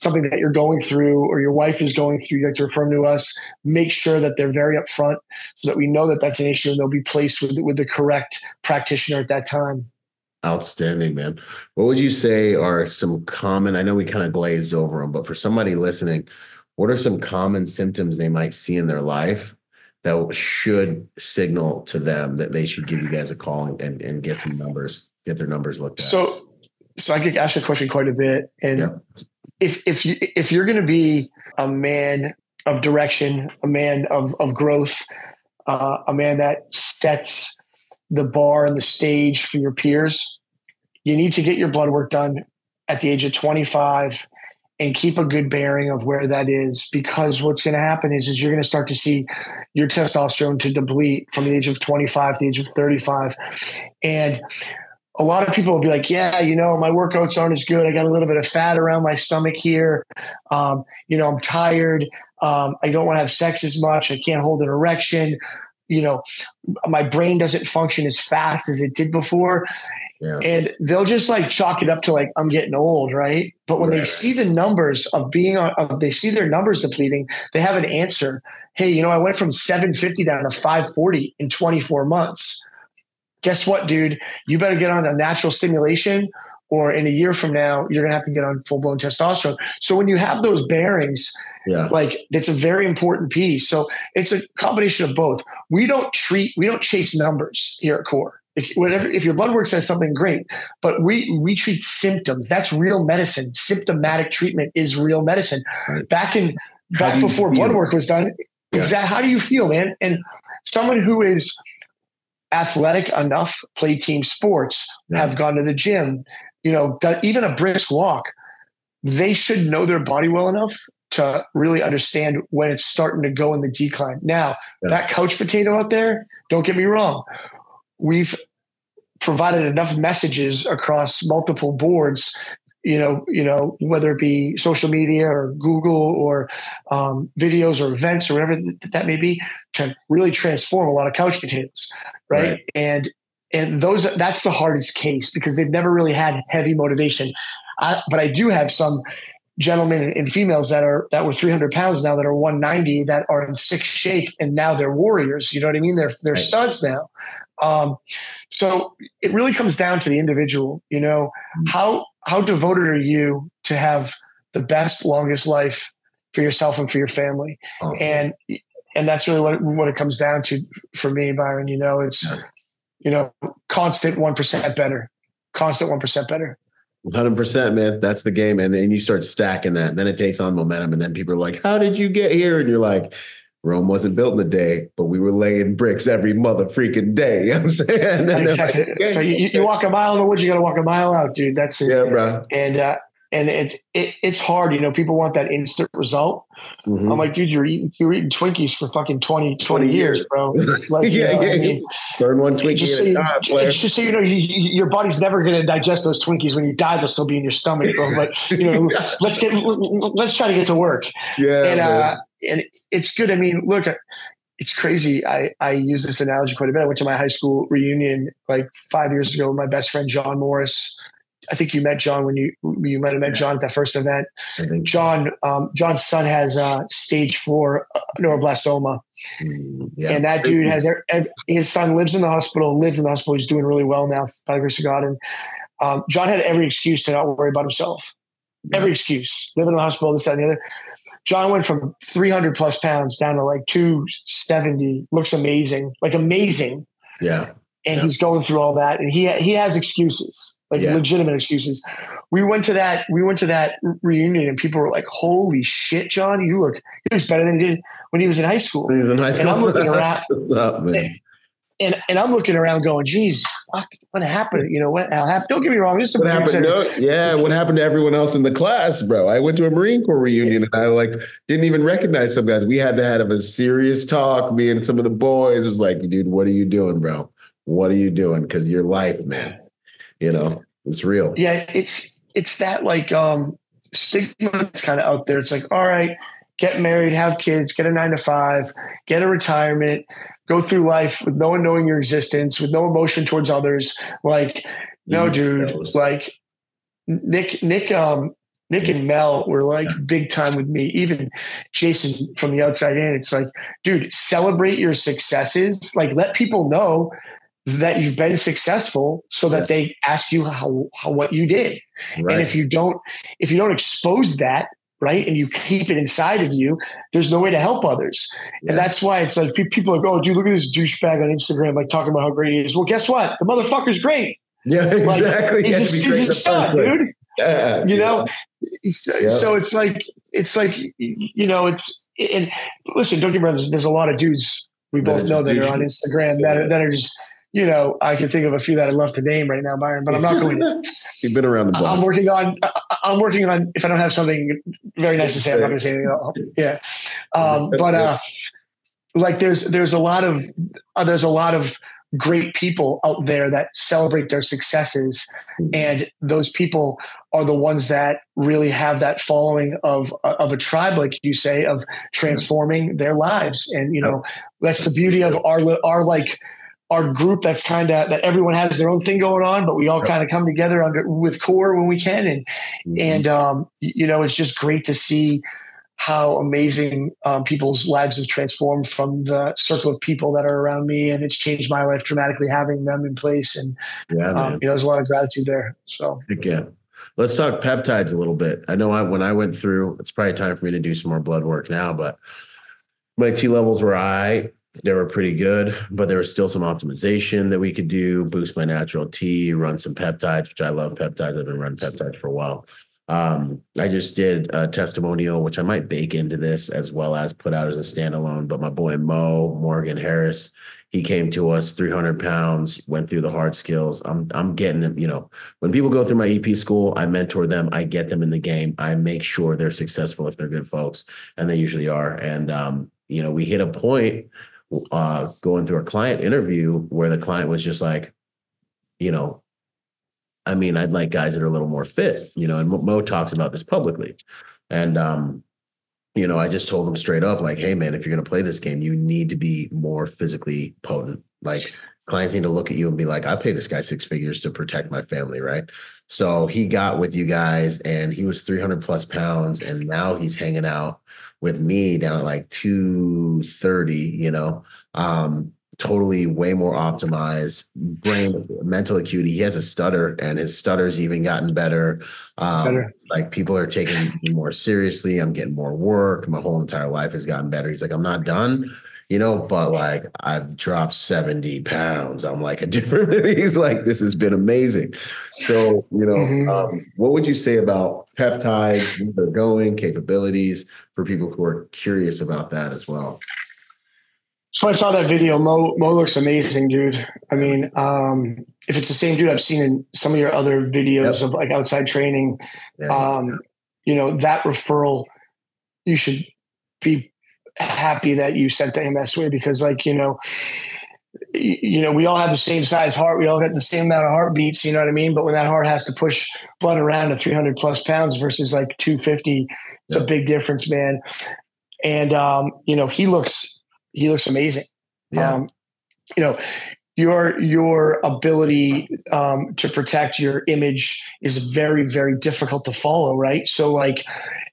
something that you're going through or your wife is going through, you like to refer them to us. Make sure that they're very upfront so that we know that that's an issue and they'll be placed with with the correct practitioner at that time. Outstanding, man. What would you say are some common? I know we kind of glazed over them, but for somebody listening, what are some common symptoms they might see in their life that should signal to them that they should give you guys a call and, and, get some numbers, get their numbers looked at? So, so I get asked the question quite a bit, and yeah. If if you if you're going to be a man of direction, a man of of growth, uh, a man that sets the bar and the stage for your peers, you need to get your blood work done at the age of 25 and keep a good bearing of where that is because what's going to happen is, is you're going to start to see your testosterone to deplete from the age of 25 to the age of 35 and a lot of people will be like yeah you know my workouts aren't as good i got a little bit of fat around my stomach here um, you know i'm tired um, i don't want to have sex as much i can't hold an erection you know my brain doesn't function as fast as it did before yeah. And they'll just like chalk it up to like I'm getting old, right? But when right. they see the numbers of being on, of they see their numbers depleting, they have an answer. Hey, you know, I went from 750 down to 540 in 24 months. Guess what, dude? You better get on a natural stimulation, or in a year from now, you're gonna have to get on full blown testosterone. So when you have those bearings, yeah. like that's a very important piece. So it's a combination of both. We don't treat, we don't chase numbers here at Core if, whatever if your blood work says something great but we we treat symptoms that's real medicine symptomatic treatment is real medicine right. back in back before blood work was done yeah. exactly how do you feel man and someone who is athletic enough play team sports yeah. have gone to the gym you know even a brisk walk they should know their body well enough to really understand when it's starting to go in the decline now yeah. that couch potato out there don't get me wrong we've provided enough messages across multiple boards you know, you know, whether it be social media or Google or um, videos or events or whatever that may be, to really transform a lot of couch potatoes, right? right? And and those that's the hardest case because they've never really had heavy motivation. I, but I do have some gentlemen and females that are that were 300 pounds now that are 190 that are in sick shape and now they're warriors you know what i mean they're they're right. studs now um, so it really comes down to the individual you know mm-hmm. how how devoted are you to have the best longest life for yourself and for your family awesome. and and that's really what, what it comes down to for me byron you know it's you know constant 1% better constant 1% better Hundred percent, man. That's the game, and then you start stacking that. And then it takes on momentum, and then people are like, "How did you get here?" And you're like, "Rome wasn't built in a day, but we were laying bricks every mother freaking day." You know what I'm saying? Exactly. Like, so you, you, walk a mile in the woods, you got to walk a mile out, dude. That's it. Yeah, bro. And uh, and it, it it's hard. You know, people want that instant result. Mm-hmm. I'm like, dude, you're eating you're eating Twinkies for fucking 20, 20 years, bro. Like, yeah, know, yeah, I mean, burn one Twinkie. Just so, you, just so you know, you, your body's never going to digest those Twinkies. When you die, they'll still be in your stomach, bro. But you know, let's get let's try to get to work. Yeah, and uh, and it's good. I mean, look. It's crazy. I, I use this analogy quite a bit. I went to my high school reunion like five years ago with my best friend John Morris, I think you met John when you you might have met John at that first event. John um, John's son has uh, stage four uh, neuroblastoma, mm, yeah. and that dude has his son lives in the hospital, lives in the hospital. He's doing really well now, by the grace of God. And um, John had every excuse to not worry about himself. Yeah. Every excuse, living in the hospital, this, that, and the other. John went from 300 plus pounds down to like 270. Looks amazing, like amazing. Yeah. And yeah. he's going through all that, and he he has excuses like yeah. legitimate excuses. We went to that we went to that reunion and people were like, "Holy shit, John, you look he looks better than he did when he was in high school." in high school. And I'm looking around. What's up, man? And, and, and I'm looking around going, geez, fuck, what happened? You know, what happened? Don't get me wrong. This is what happened. No, yeah, what happened to everyone else in the class, bro? I went to a Marine Corps reunion and I like didn't even recognize some guys. We had to have a serious talk. Me and some of the boys was like, dude, what are you doing, bro? What are you doing? Because your life, man you know it's real. Yeah it's it's that like um stigma that's kind of out there. It's like all right get married have kids get a nine to five get a retirement go through life with no one knowing your existence with no emotion towards others. Like no dude like nick nick um Nick and Mel were like big time with me. Even Jason from the outside in, it's like, dude, celebrate your successes. Like, let people know that you've been successful so that they ask you how, how what you did. Right. and if you don't if you don't expose that right and you keep it inside of you there's no way to help others. Yeah. and that's why it's like people are like oh dude look at this douchebag on instagram like talking about how great he is. Well guess what? The motherfucker's great. Yeah exactly. like, he's, a, he's a stud dude. Yeah, you know? so, so it's like it's like you know it's and listen don't get me wrong there's, there's a lot of dudes we both know that are on instagram that are, that are just you know, I can think of a few that I'd love to name right now, Byron, but I'm not going to. You've been around the block. I'm working on, I'm working on, if I don't have something very nice to say, I'm not going to say anything. Else. Yeah. Um, but, uh, like there's, there's a lot of, uh, there's a lot of great people out there that celebrate their successes. Mm-hmm. And those people are the ones that really have that following of, of a tribe, like you say, of transforming their lives. And, you know, that's the beauty of our, our like, our group that's kind of that everyone has their own thing going on, but we all kind of come together under with core when we can. And mm-hmm. and um, you know, it's just great to see how amazing um, people's lives have transformed from the circle of people that are around me, and it's changed my life dramatically having them in place. And yeah, um, you know, there's a lot of gratitude there. So again. Let's talk peptides a little bit. I know I, when I went through, it's probably time for me to do some more blood work now, but my T levels were high they were pretty good, but there was still some optimization that we could do, boost my natural T, run some peptides, which I love peptides. I've been running peptides for a while. Um, I just did a testimonial, which I might bake into this as well as put out as a standalone. But my boy Mo Morgan Harris, he came to us 300 pounds, went through the hard skills. I'm I'm getting them. You know, when people go through my EP school, I mentor them. I get them in the game. I make sure they're successful if they're good folks, and they usually are. And um, you know, we hit a point uh, going through a client interview where the client was just like, you know, I mean, I'd like guys that are a little more fit, you know, and Mo talks about this publicly. And, um, you know, I just told him straight up, like, hey, man, if you're going to play this game, you need to be more physically potent. Like, clients need to look at you and be like, I pay this guy six figures to protect my family, right? So he got with you guys and he was 300 plus pounds. And now he's hanging out with me down at like 230, you know. Um, totally way more optimized brain mental acuity. He has a stutter and his stutter's even gotten better. Um, better. like people are taking me more seriously. I'm getting more work. My whole entire life has gotten better. He's like i'm not done you know but like i've dropped 70 pounds i'm like a different he's like this has been amazing so you know mm-hmm. um, what would you say about peptides where they're going capabilities for people who are curious about that as well so I saw that video. Mo Mo looks amazing, dude. I mean, um, if it's the same dude I've seen in some of your other videos yep. of like outside training, yeah. um, you know, that referral, you should be happy that you sent him that way because, like, you know, you know, we all have the same size heart. We all got the same amount of heartbeats. You know what I mean? But when that heart has to push blood around to 300 plus pounds versus like 250, it's a big difference, man. And um, you know, he looks he looks amazing. Yeah. Um, you know, your your ability um, to protect your image is very very difficult to follow, right? So like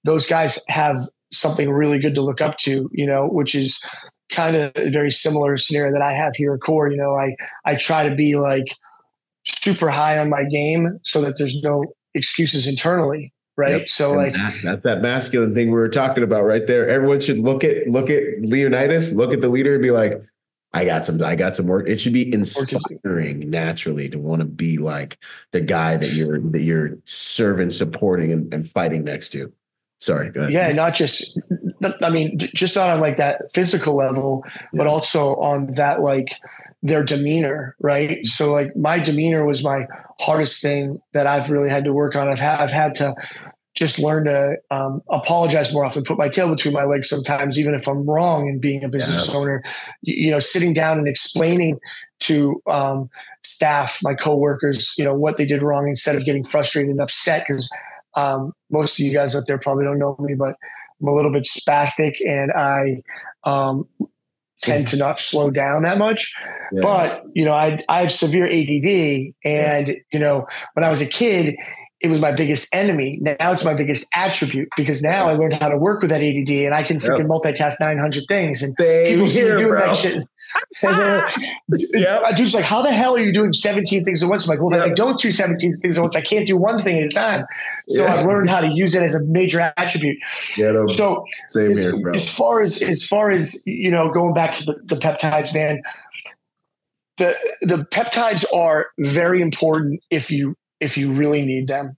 those guys have something really good to look up to, you know, which is kind of a very similar scenario that I have here at Core. You know, I I try to be like super high on my game so that there's no excuses internally right? Yep. So and like that's that masculine thing we were talking about right there. Everyone should look at look at Leonidas, look at the leader, and be like, I got some, I got some work. It should be inspiring naturally to want to be like the guy that you're that you're serving, supporting, and, and fighting next to. Sorry, go ahead. Yeah, not just I mean, just not on like that physical level, yeah. but also on that like their demeanor, right? So like my demeanor was my hardest thing that I've really had to work on. I've had I've had to just learn to um, apologize more often, put my tail between my legs sometimes, even if I'm wrong in being a business yeah. owner. You, you, know, sitting down and explaining to um, staff, my coworkers, you know, what they did wrong instead of getting frustrated and upset because um, most of you guys out there probably don't know me, but I'm a little bit spastic and I um, tend to not slow down that much. Yeah. But, you know, I, I have severe ADD. And, yeah. you know, when I was a kid, it was my biggest enemy. Now it's my biggest attribute because now I learned how to work with that ADD and I can freaking yep. multitask 900 things. And Same people here, doing bro. that shit. And yep. dude's like, how the hell are you doing 17 things at once? I'm like, well, yep. if I don't do 17 things at once, I can't do one thing at a time. So yeah. I've learned how to use it as a major attribute. Yeah, so Same as, here, bro. as far as, as far as, you know, going back to the, the peptides, man, the, the peptides are very important if you if you really need them.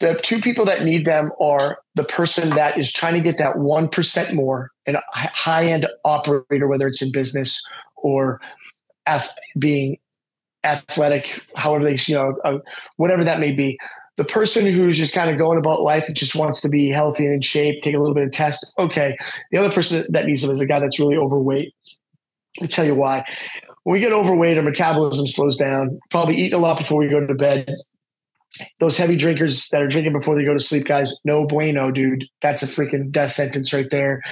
The two people that need them are the person that is trying to get that 1% more, and a high end operator, whether it's in business or being athletic, however they, you know, uh, whatever that may be. The person who's just kind of going about life that just wants to be healthy and in shape, take a little bit of test. Okay. The other person that needs them is a guy that's really overweight. Let me tell you why when we get overweight, our metabolism slows down. Probably eating a lot before we go to bed. Those heavy drinkers that are drinking before they go to sleep, guys, no bueno, dude. That's a freaking death sentence right there.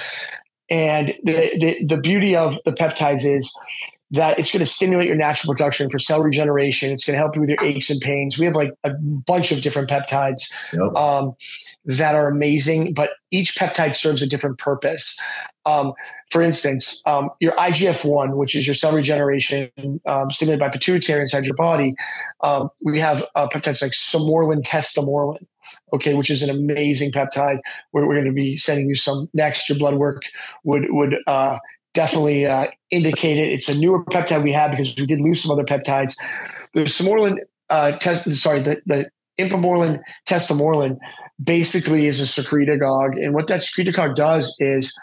And the, the, the beauty of the peptides is that it's going to stimulate your natural production for cell regeneration. It's going to help you with your aches and pains. We have like a bunch of different peptides yep. um, that are amazing, but each peptide serves a different purpose. Um, for instance, um, your IGF 1, which is your cell regeneration um, stimulated by pituitary inside your body, um, we have uh, peptides like Sermorelin Tesamorelin okay, which is an amazing peptide. We're, we're going to be sending you some next. Your blood work would would uh, definitely uh, indicate it. It's a newer peptide we have because we did lose some other peptides. The Sermorelin uh, test, sorry, the, the Ipamorelin tesamorelin basically is a secretagogue. And what that secretagogue does is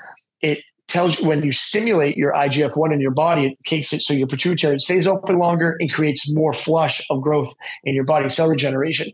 it tells you when you stimulate your IGF 1 in your body, it takes it so your pituitary stays open longer and creates more flush of growth in your body, cell regeneration.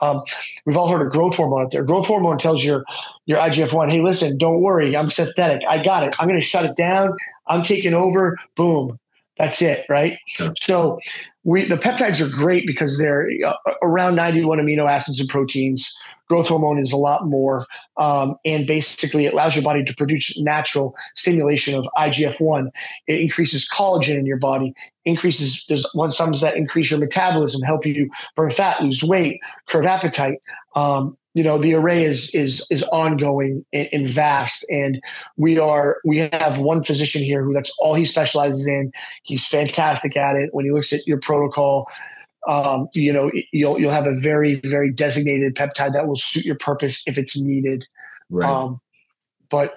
Um, we've all heard of growth hormone out there. Growth hormone tells your, your IGF 1, hey, listen, don't worry, I'm synthetic. I got it. I'm going to shut it down. I'm taking over. Boom. That's it, right? Sure. So we the peptides are great because they're uh, around 91 amino acids and proteins growth hormone is a lot more um, and basically it allows your body to produce natural stimulation of igf-1 it increases collagen in your body increases there's one sometimes that increase your metabolism help you burn fat lose weight curb appetite. Um, you know the array is is is ongoing and, and, vast. And we are we have one physician here who that's all he specializes in. He's fantastic at it. When he looks at your protocol um, you know you'll you'll have a very very designated peptide that will suit your purpose if it's needed right. um, but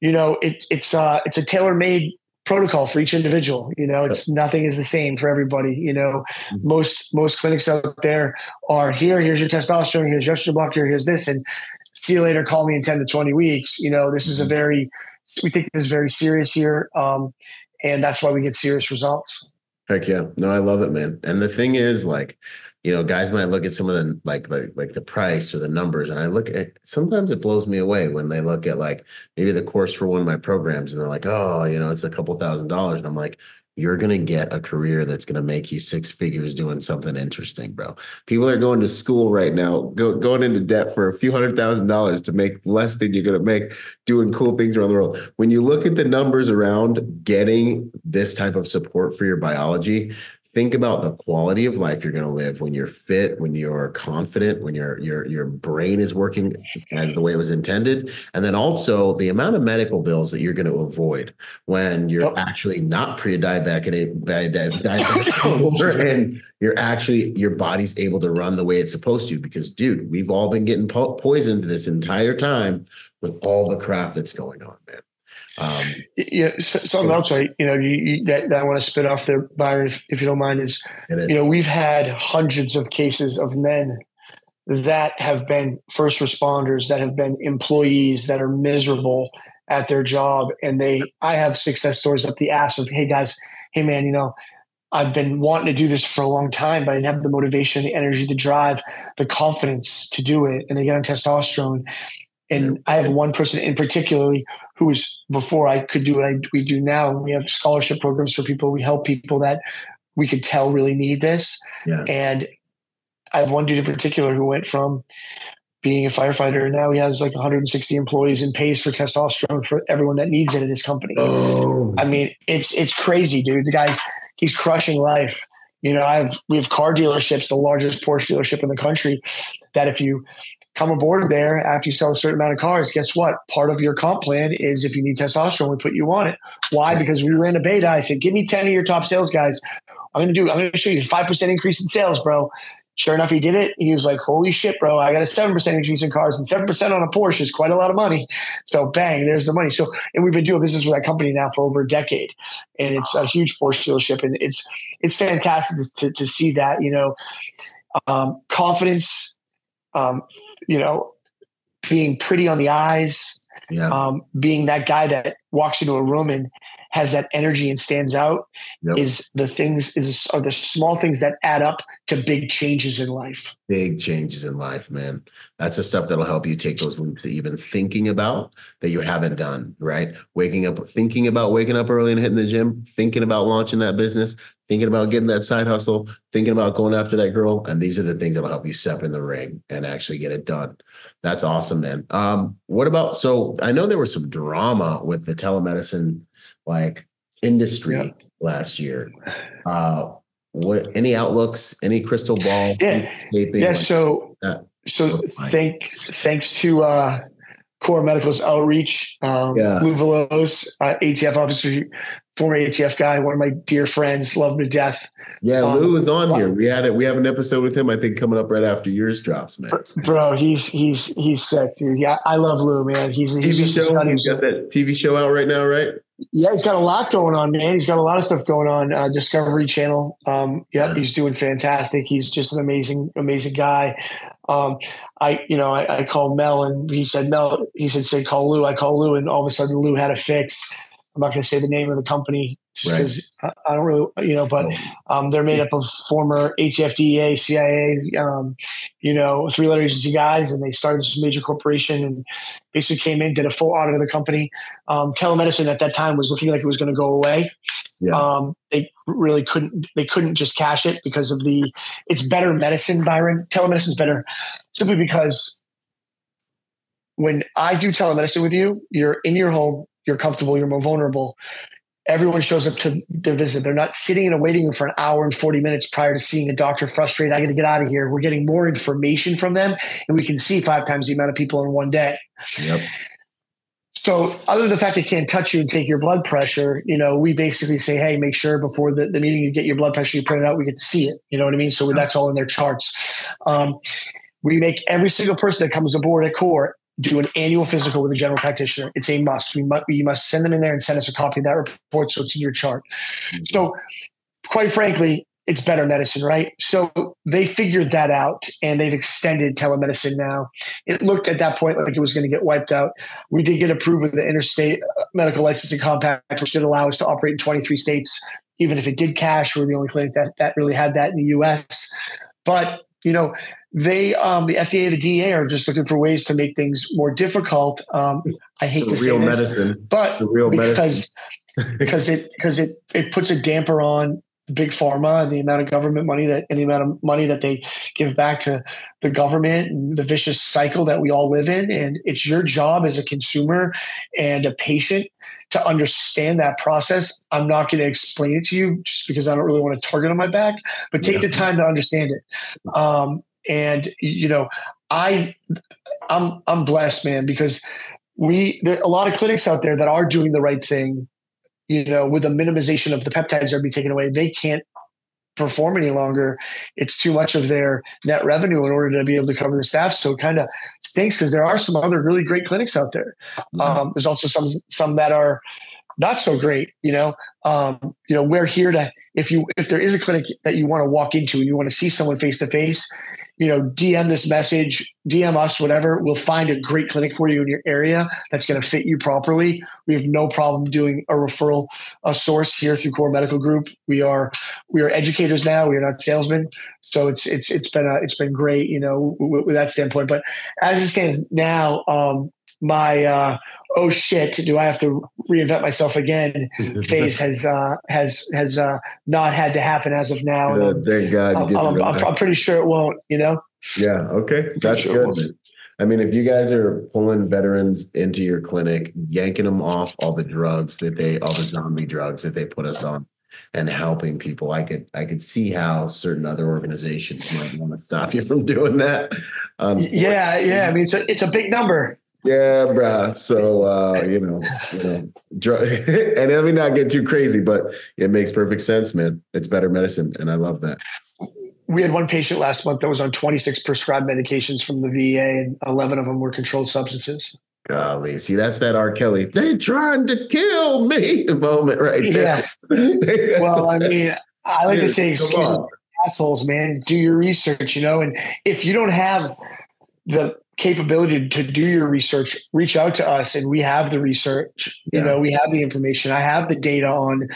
you know it, it's uh it's a tailor-made protocol for each individual. You know, it's nothing is the same for everybody. You know, mm-hmm. most most clinics out there are here. Here's your testosterone. Here's your estrogen blocker. Here's this, and see you later. Call me in ten to twenty weeks. You know, this is a mm-hmm. very we take this is very serious here, um, and that's why we get serious results. Heck yeah, no, I love it, man. And the thing is, like, you know, guys might look at some of the like like like the price or the numbers, and I look at sometimes it blows me away when they look at like maybe the course for one of my programs, and they're like, oh, you know, it's a couple thousand dollars, and I'm like, you're gonna get a career that's gonna make you six figures doing something interesting, bro. People are going to school right now, go, going into debt for a few hundred thousand dollars to make less than you're gonna make doing cool things around the world. When you look at the numbers around getting this type of support for your biology, think about the quality of life you're going to live when you're fit when you're confident when your your your brain is working the way it was intended and then also the amount of medical bills that you're going to avoid when you're actually not pre-diabetic and you're actually your body's able to run the way it's supposed to because dude we've all been getting po- poisoned this entire time with all the crap that's going on man um, yeah, something else I you know you, you, that, that, I want to spit off there, Byron, if, if you don't mind, is, is you know we've had hundreds of cases of men that have been first responders, that have been employees that are miserable at their job, and they I have success stories up the ass of hey guys, hey man, you know I've been wanting to do this for a long time, but I didn't have the motivation, the energy, the drive, the confidence to do it. And they get on testosterone and I have one person in particularly who was before I could do what I, we do now. We have scholarship programs for people. We help people that we could tell really need this. Yeah. And I have one dude in particular who went from being a firefighter and now he has like 160 employees and pays for testosterone for everyone that needs it in his company. Oh. I mean, it's it's crazy, dude. The guy's he's crushing life. You know, I have we have car dealerships, the largest Porsche dealership in the country, that if you come aboard there after you sell a certain amount of cars, guess what? Part of your comp plan is if you need testosterone, we put you on it. Why? Because we ran a beta. I said, give me 10 of your top sales guys. I'm going to do, I'm going to show you a 5% increase in sales, bro. Sure enough, he did it. He was like, holy shit, bro. I got a 7% increase in cars and 7% on a Porsche is quite a lot of money. So bang, there's the money. So, and we've been doing business with that company now for over a decade and it's a huge Porsche dealership. And it's, it's fantastic to, to see that, you know, um, confidence, um, you know, being pretty on the eyes, yeah. um, being that guy that walks into a room and has that energy and stands out yep. is the things is are the small things that add up to big changes in life. Big changes in life, man. That's the stuff that'll help you take those leaps that you've been thinking about that you haven't done, right? Waking up, thinking about waking up early and hitting the gym, thinking about launching that business, thinking about getting that side hustle, thinking about going after that girl. And these are the things that'll help you step in the ring and actually get it done. That's awesome, man. Um, what about so I know there was some drama with the telemedicine like industry yeah. last year. Uh what any outlooks, any crystal ball? Yeah, yeah. Like so so thanks thanks to uh Core Medical's outreach. Um, yeah. Lou Valoze, uh, ATF officer, former ATF guy, one of my dear friends, love him to death. Yeah, um, Lou is on here. We had it. We have an episode with him. I think coming up right after yours drops, man. Bro, he's he's he's sick, dude. Yeah, I love Lou, man. He's he's TV show. He's got that TV show out right now, right? Yeah, he's got a lot going on, man. He's got a lot of stuff going on. Uh, Discovery Channel. Um, yeah, he's doing fantastic. He's just an amazing, amazing guy. Um, I, you know, I, I called Mel and he said, Mel, he said, say, call Lou. I call Lou and all of a sudden Lou had a fix. I'm not going to say the name of the company just because right. I, I, don't really, you know, but um, they're made up of former ATF, DEA, CIA, um, you know, three letter agency guys, and they started this major corporation and basically came in, did a full audit of the company. Um, telemedicine at that time was looking like it was going to go away. Yeah. Um, they really couldn't. They couldn't just cash it because of the. It's better medicine, Byron. Telemedicine is better simply because when I do telemedicine with you, you're in your home, you're comfortable, you're more vulnerable. Everyone shows up to their visit. They're not sitting in a waiting room for an hour and 40 minutes prior to seeing a doctor frustrated. I got to get out of here. We're getting more information from them, and we can see five times the amount of people in one day. Yep. So, other than the fact they can't touch you and take your blood pressure, you know, we basically say, hey, make sure before the, the meeting you get your blood pressure, you print it out, we get to see it. You know what I mean? So that's all in their charts. Um, we make every single person that comes aboard at core do an annual physical with a general practitioner. It's a must. We must you must send them in there and send us a copy of that report so it's in your chart. Mm-hmm. So, quite frankly, it's better medicine, right? So they figured that out and they've extended telemedicine now. It looked at that point like it was going to get wiped out. We did get approved with the interstate uh, medical licensing compact, which did allow us to operate in 23 states. Even if it did cash, we're the only clinic that, that really had that in the US. But you know, they um, the FDA, the DEA are just looking for ways to make things more difficult. Um, I hate the to say this, medicine. but because because it because it it puts a damper on big pharma and the amount of government money that and the amount of money that they give back to the government and the vicious cycle that we all live in and it's your job as a consumer and a patient to understand that process i'm not going to explain it to you just because i don't really want to target on my back but take yeah. the time to understand it um, and you know i i'm i'm blessed man because we there are a lot of clinics out there that are doing the right thing you know, with the minimization of the peptides that are being taken away, they can't perform any longer. It's too much of their net revenue in order to be able to cover the staff. So it kind of stinks because there are some other really great clinics out there. Mm-hmm. Um, there's also some some that are not so great. You know, um, you know, we're here to if you if there is a clinic that you want to walk into and you want to see someone face to face, you know, DM this message, DM us, whatever. We'll find a great clinic for you in your area that's going to fit you properly. We have no problem doing a referral a source here through Core Medical Group. We are we are educators now. We are not salesmen, so it's it's it's been a, it's been great, you know, with, with that standpoint. But as it stands now, um, my uh, oh shit, do I have to reinvent myself again? phase has uh, has has uh, not had to happen as of now. Good, thank God. I'm, I'm, I'm, I'm, pretty sure it won't. You know. Yeah. Okay. That's sure good. I mean, if you guys are pulling veterans into your clinic, yanking them off all the drugs that they, all the zombie drugs that they put us on, and helping people, I could, I could see how certain other organizations might want to stop you from doing that. Um, yeah, yeah. I mean, it's a, it's a big number. Yeah, bruh. So uh, you know, you know, and let me not get too crazy, but it makes perfect sense, man. It's better medicine, and I love that. We had one patient last month that was on 26 prescribed medications from the VA, and 11 of them were controlled substances. Golly, see, that's that R. Kelly. They trying to kill me moment right there. Yeah. well, I mean, I like to say excuses assholes, man. Do your research, you know, and if you don't have the capability to do your research, reach out to us and we have the research. Yeah. You know, we have the information. I have the data on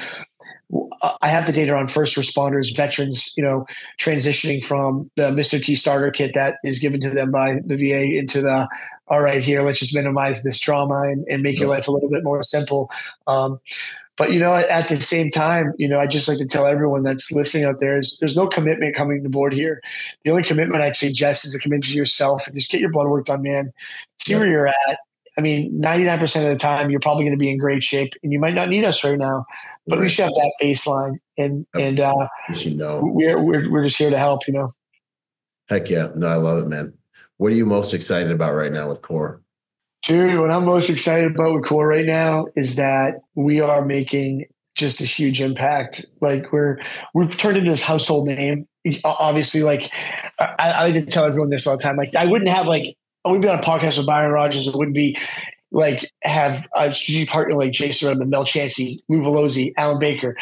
I have the data on first responders, veterans, you know, transitioning from the Mr. T starter kit that is given to them by the VA into the all right, here, let's just minimize this drama and, and make your life a little bit more simple. Um, but you know, at the same time, you know, I just like to tell everyone that's listening out there is there's no commitment coming to board here. The only commitment I'd suggest is a commitment to yourself and just get your blood work done, man. See where you're at. I mean, 99% of the time, you're probably going to be in great shape and you might not need us right now, but we should have that baseline. And, and, uh, you know, we're, we're, we're just here to help, you know? Heck yeah. No, I love it, man. What are you most excited about right now with core? Dude, what I'm most excited about with Core right now is that we are making just a huge impact. Like we're we've turned into this household name. Obviously, like I, I like to tell everyone this all the time. Like I wouldn't have like I wouldn't be on a podcast with Byron Rogers. It wouldn't be like have a strategic partner like Jason Redman, Mel Chancey, Lou Valoze, Alan Baker,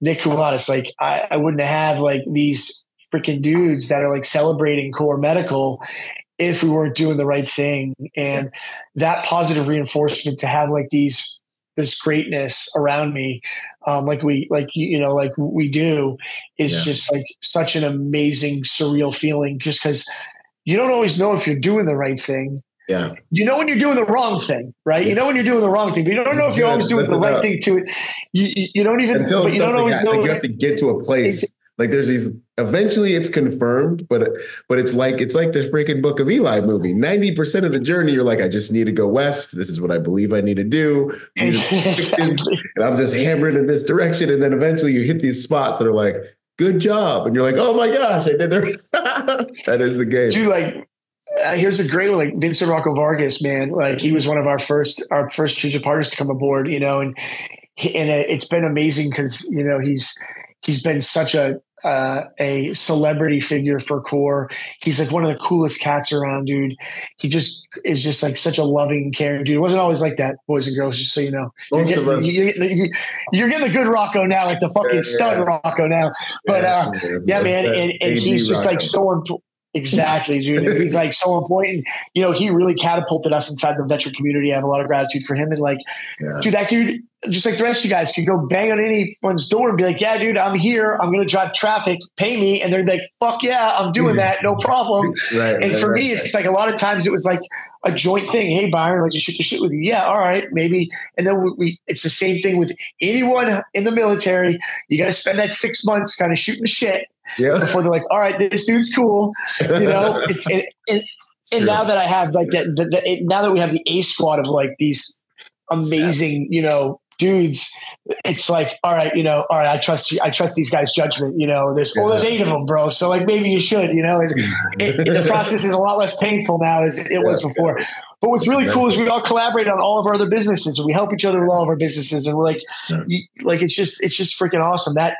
Nick Koumalatsos. Like I, I wouldn't have like these freaking dudes that are like celebrating core medical if we weren't doing the right thing and that positive reinforcement to have like these this greatness around me um, like we like you know like we do is yeah. just like such an amazing surreal feeling just because you don't always know if you're doing the right thing Yeah. You know when you're doing the wrong thing, right? You know when you're doing the wrong thing, but you don't know if you're always doing the right thing to it. You, you, don't even, Until but you don't always got, know. Like you have to get to a place. Like there's these. Eventually, it's confirmed, but but it's like it's like the freaking Book of Eli movie. Ninety percent of the journey, you're like, I just need to go west. This is what I believe I need to do, and I'm just hammering in this direction. And then eventually, you hit these spots that are like, good job, and you're like, oh my gosh, I did there. that is the game. Dude, like uh, here's a great one, like Vincent Rocco Vargas, man. Like he was one of our first our first strategic partners to come aboard, you know, and and it's been amazing because you know he's he's been such a uh, a celebrity figure for core. He's like one of the coolest cats around, dude. He just is just like such a loving, caring dude. It wasn't always like that, boys and girls. Just so you know, you're getting, you're, getting, you're getting, the good Rocco now, like the fucking yeah, stud yeah. Rocco now. But uh, yeah, man, and, and he's just like so important. Exactly, dude. He's like so important. You know, he really catapulted us inside the veteran community. I have a lot of gratitude for him. And like, yeah. dude, that dude, just like the rest of you guys, could go bang on anyone's door and be like, "Yeah, dude, I'm here. I'm going to drive traffic. Pay me." And they're like, "Fuck yeah, I'm doing that. No problem." right, and right, for right, me, it's like a lot of times it was like a joint thing. Hey, Byron, like to shoot the shit with you. Yeah, all right, maybe. And then we, we it's the same thing with anyone in the military. You got to spend that six months kind of shooting the shit yeah. before they're like, all right, this dude's cool. You know, it's and, now that I have like that, the, the, now that we have the A squad of like these amazing, you know, dudes, it's like, all right, you know, all right, I trust you. I trust these guys' judgment. You know, there's, yeah. oh, there's eight of them, bro. So like, maybe you should, you know, and it, the process is a lot less painful now as it was before. But what's really cool is we all collaborate on all of our other businesses. We help each other with all of our businesses, and we're like, you, like it's just, it's just freaking awesome. That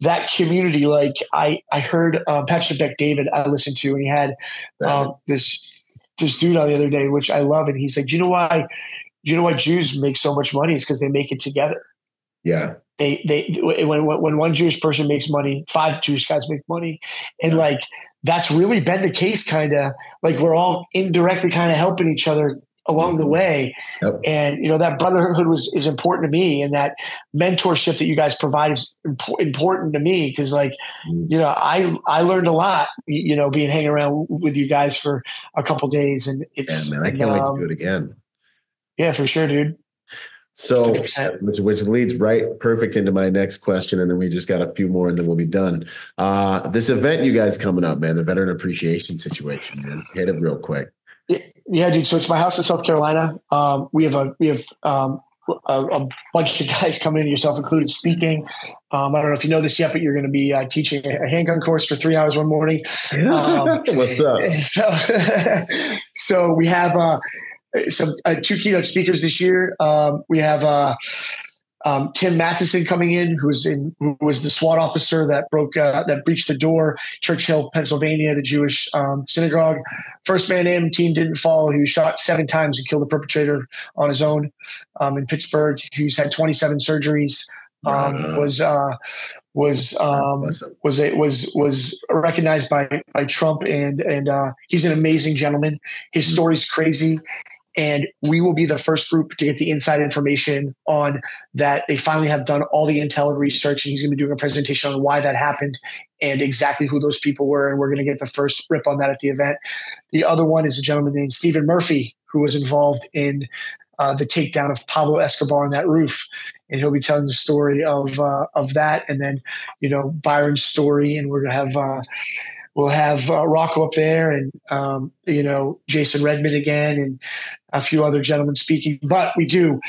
that community, like I, I heard uh, Patrick Bet-David I listened to, and he had um, this this dude on the other day, which I love, and he's like, do you know why? Do you know why Jews make so much money? It's because they make it together. Yeah. They they when when one Jewish person makes money, five Jewish guys make money, and yeah. like that's really been the case. Kind of like we're all indirectly kind of helping each other along the way. Yep. And you know that brotherhood was is important to me, and that mentorship that you guys provide is imp- important to me because, like, mm. you know, I I learned a lot, you know, being hanging around with you guys for a couple days, and it's yeah, man, I can't um, wait to um, do it again. Yeah, for sure, dude. So, which, which leads right perfect into my next question, and then we just got a few more, and then we'll be done. Uh, this event you guys coming up, man, the veteran appreciation situation, man. Hit it real quick. Yeah, dude. So it's my house in South Carolina. Um, we have a we have um, a, a, bunch of guys coming in, yourself included, speaking. Um, I don't know if you know this yet, but you're going to be uh, teaching a handgun course for three hours one morning. Um, What's up? So, so we have uh, some uh, two keynote speakers this year. Um, we have uh, um, Tim Matson coming in, who's in who was the SWAT officer that broke uh, that breached the door, Squirrel Hill, Pennsylvania, the Jewish um, synagogue. First man in, team didn't fall. He was shot seven times and killed the perpetrator on his own um, in Pittsburgh. He's had 27 surgeries. Um, was uh, was um, was it was was recognized by by Trump and and uh, he's an amazing gentleman. His mm-hmm. story's crazy. And we will be the first group to get the inside information on that. They finally have done all the intel and research, and he's going to be doing a presentation on why that happened and exactly who those people were. And we're going to get the first rip on that at the event. The other one is a gentleman named Stephen Murphy, who was involved in uh, the takedown of Pablo Escobar on that roof, and he'll be telling the story of uh, of that, and then you know Byron's story, and we're gonna have uh, we'll have uh, Rocco up there and, um, you know, Jason Redman again and a few other gentlemen speaking. But we do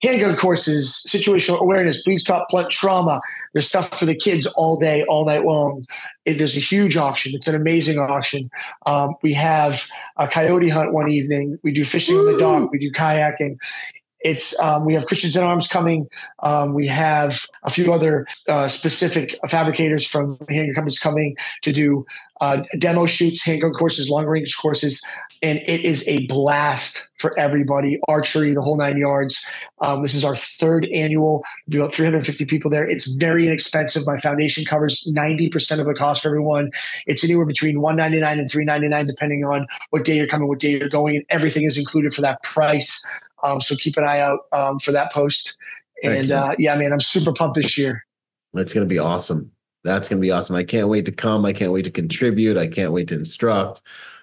handgun courses, situational awareness, bleed stop blunt trauma. There's stuff for the kids all day, all night long. It, there's a huge auction. It's an amazing auction. Um, we have a coyote hunt one evening. We do fishing Woo! on the dock. We do kayaking. It's um, we have Christians in Arms coming. Um, we have a few other uh, specific fabricators from handgun companies coming to do uh, demo shoots, handgun courses, long range courses, and it is a blast for everybody. Archery, the whole nine yards. Um, this is our third annual. We about 350 people there. It's very inexpensive. My foundation covers 90% of the cost for everyone. It's anywhere between 199 and 399 depending on what day you're coming, what day you're going, and everything is included for that price. Um, so keep an eye out um, for that post. And uh, yeah, man, I'm super pumped this year. It's going to be awesome. That's going to be awesome. I can't wait to come. I can't wait to contribute. I can't wait to instruct.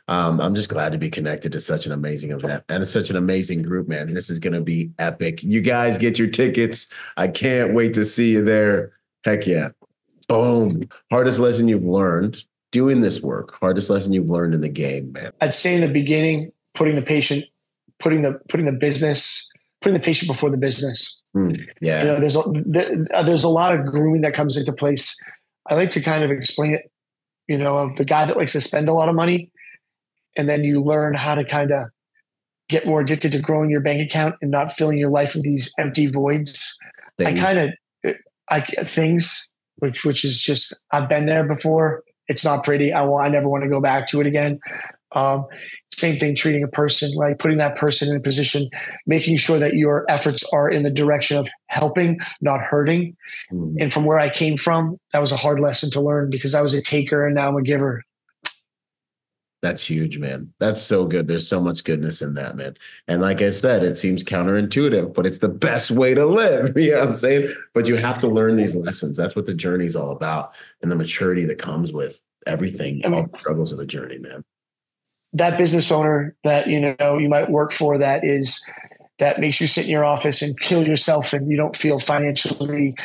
Um, I'm just glad to be connected to such an amazing event and such an amazing group, man. This is going to be epic. You guys get your tickets. I can't wait to see you there. Heck yeah. Boom. Hardest lesson you've learned doing this work. Hardest lesson you've learned in the game, man. I'd say in the beginning, putting the patient, putting the putting the business, putting the patient before the business. Mm, yeah. You know, there's a, there's a lot of grooming that comes into place. I like to kind of explain it, you know, of the guy that likes to spend a lot of money, and then you learn how to kind of get more addicted to growing your bank account and not filling your life with these empty voids. Things. I kind of, I things which which is just I've been there before. It's not pretty. I want. I never want to go back to it again. Um, same thing, treating a person like putting that person in a position, making sure that your efforts are in the direction of helping, not hurting. Mm. And from where I came from, that was a hard lesson to learn because I was a taker and now I'm a giver. That's huge, man. That's so good. There's so much goodness in that, man. And like I said, it seems counterintuitive, but it's the best way to live. You know what I'm saying? But you have to learn these lessons. That's what the journey's all about and the maturity that comes with everything, I mean, all the struggles of the journey, man. That business owner that, you know, you might work for that is that makes you sit in your office and kill yourself and you don't feel financially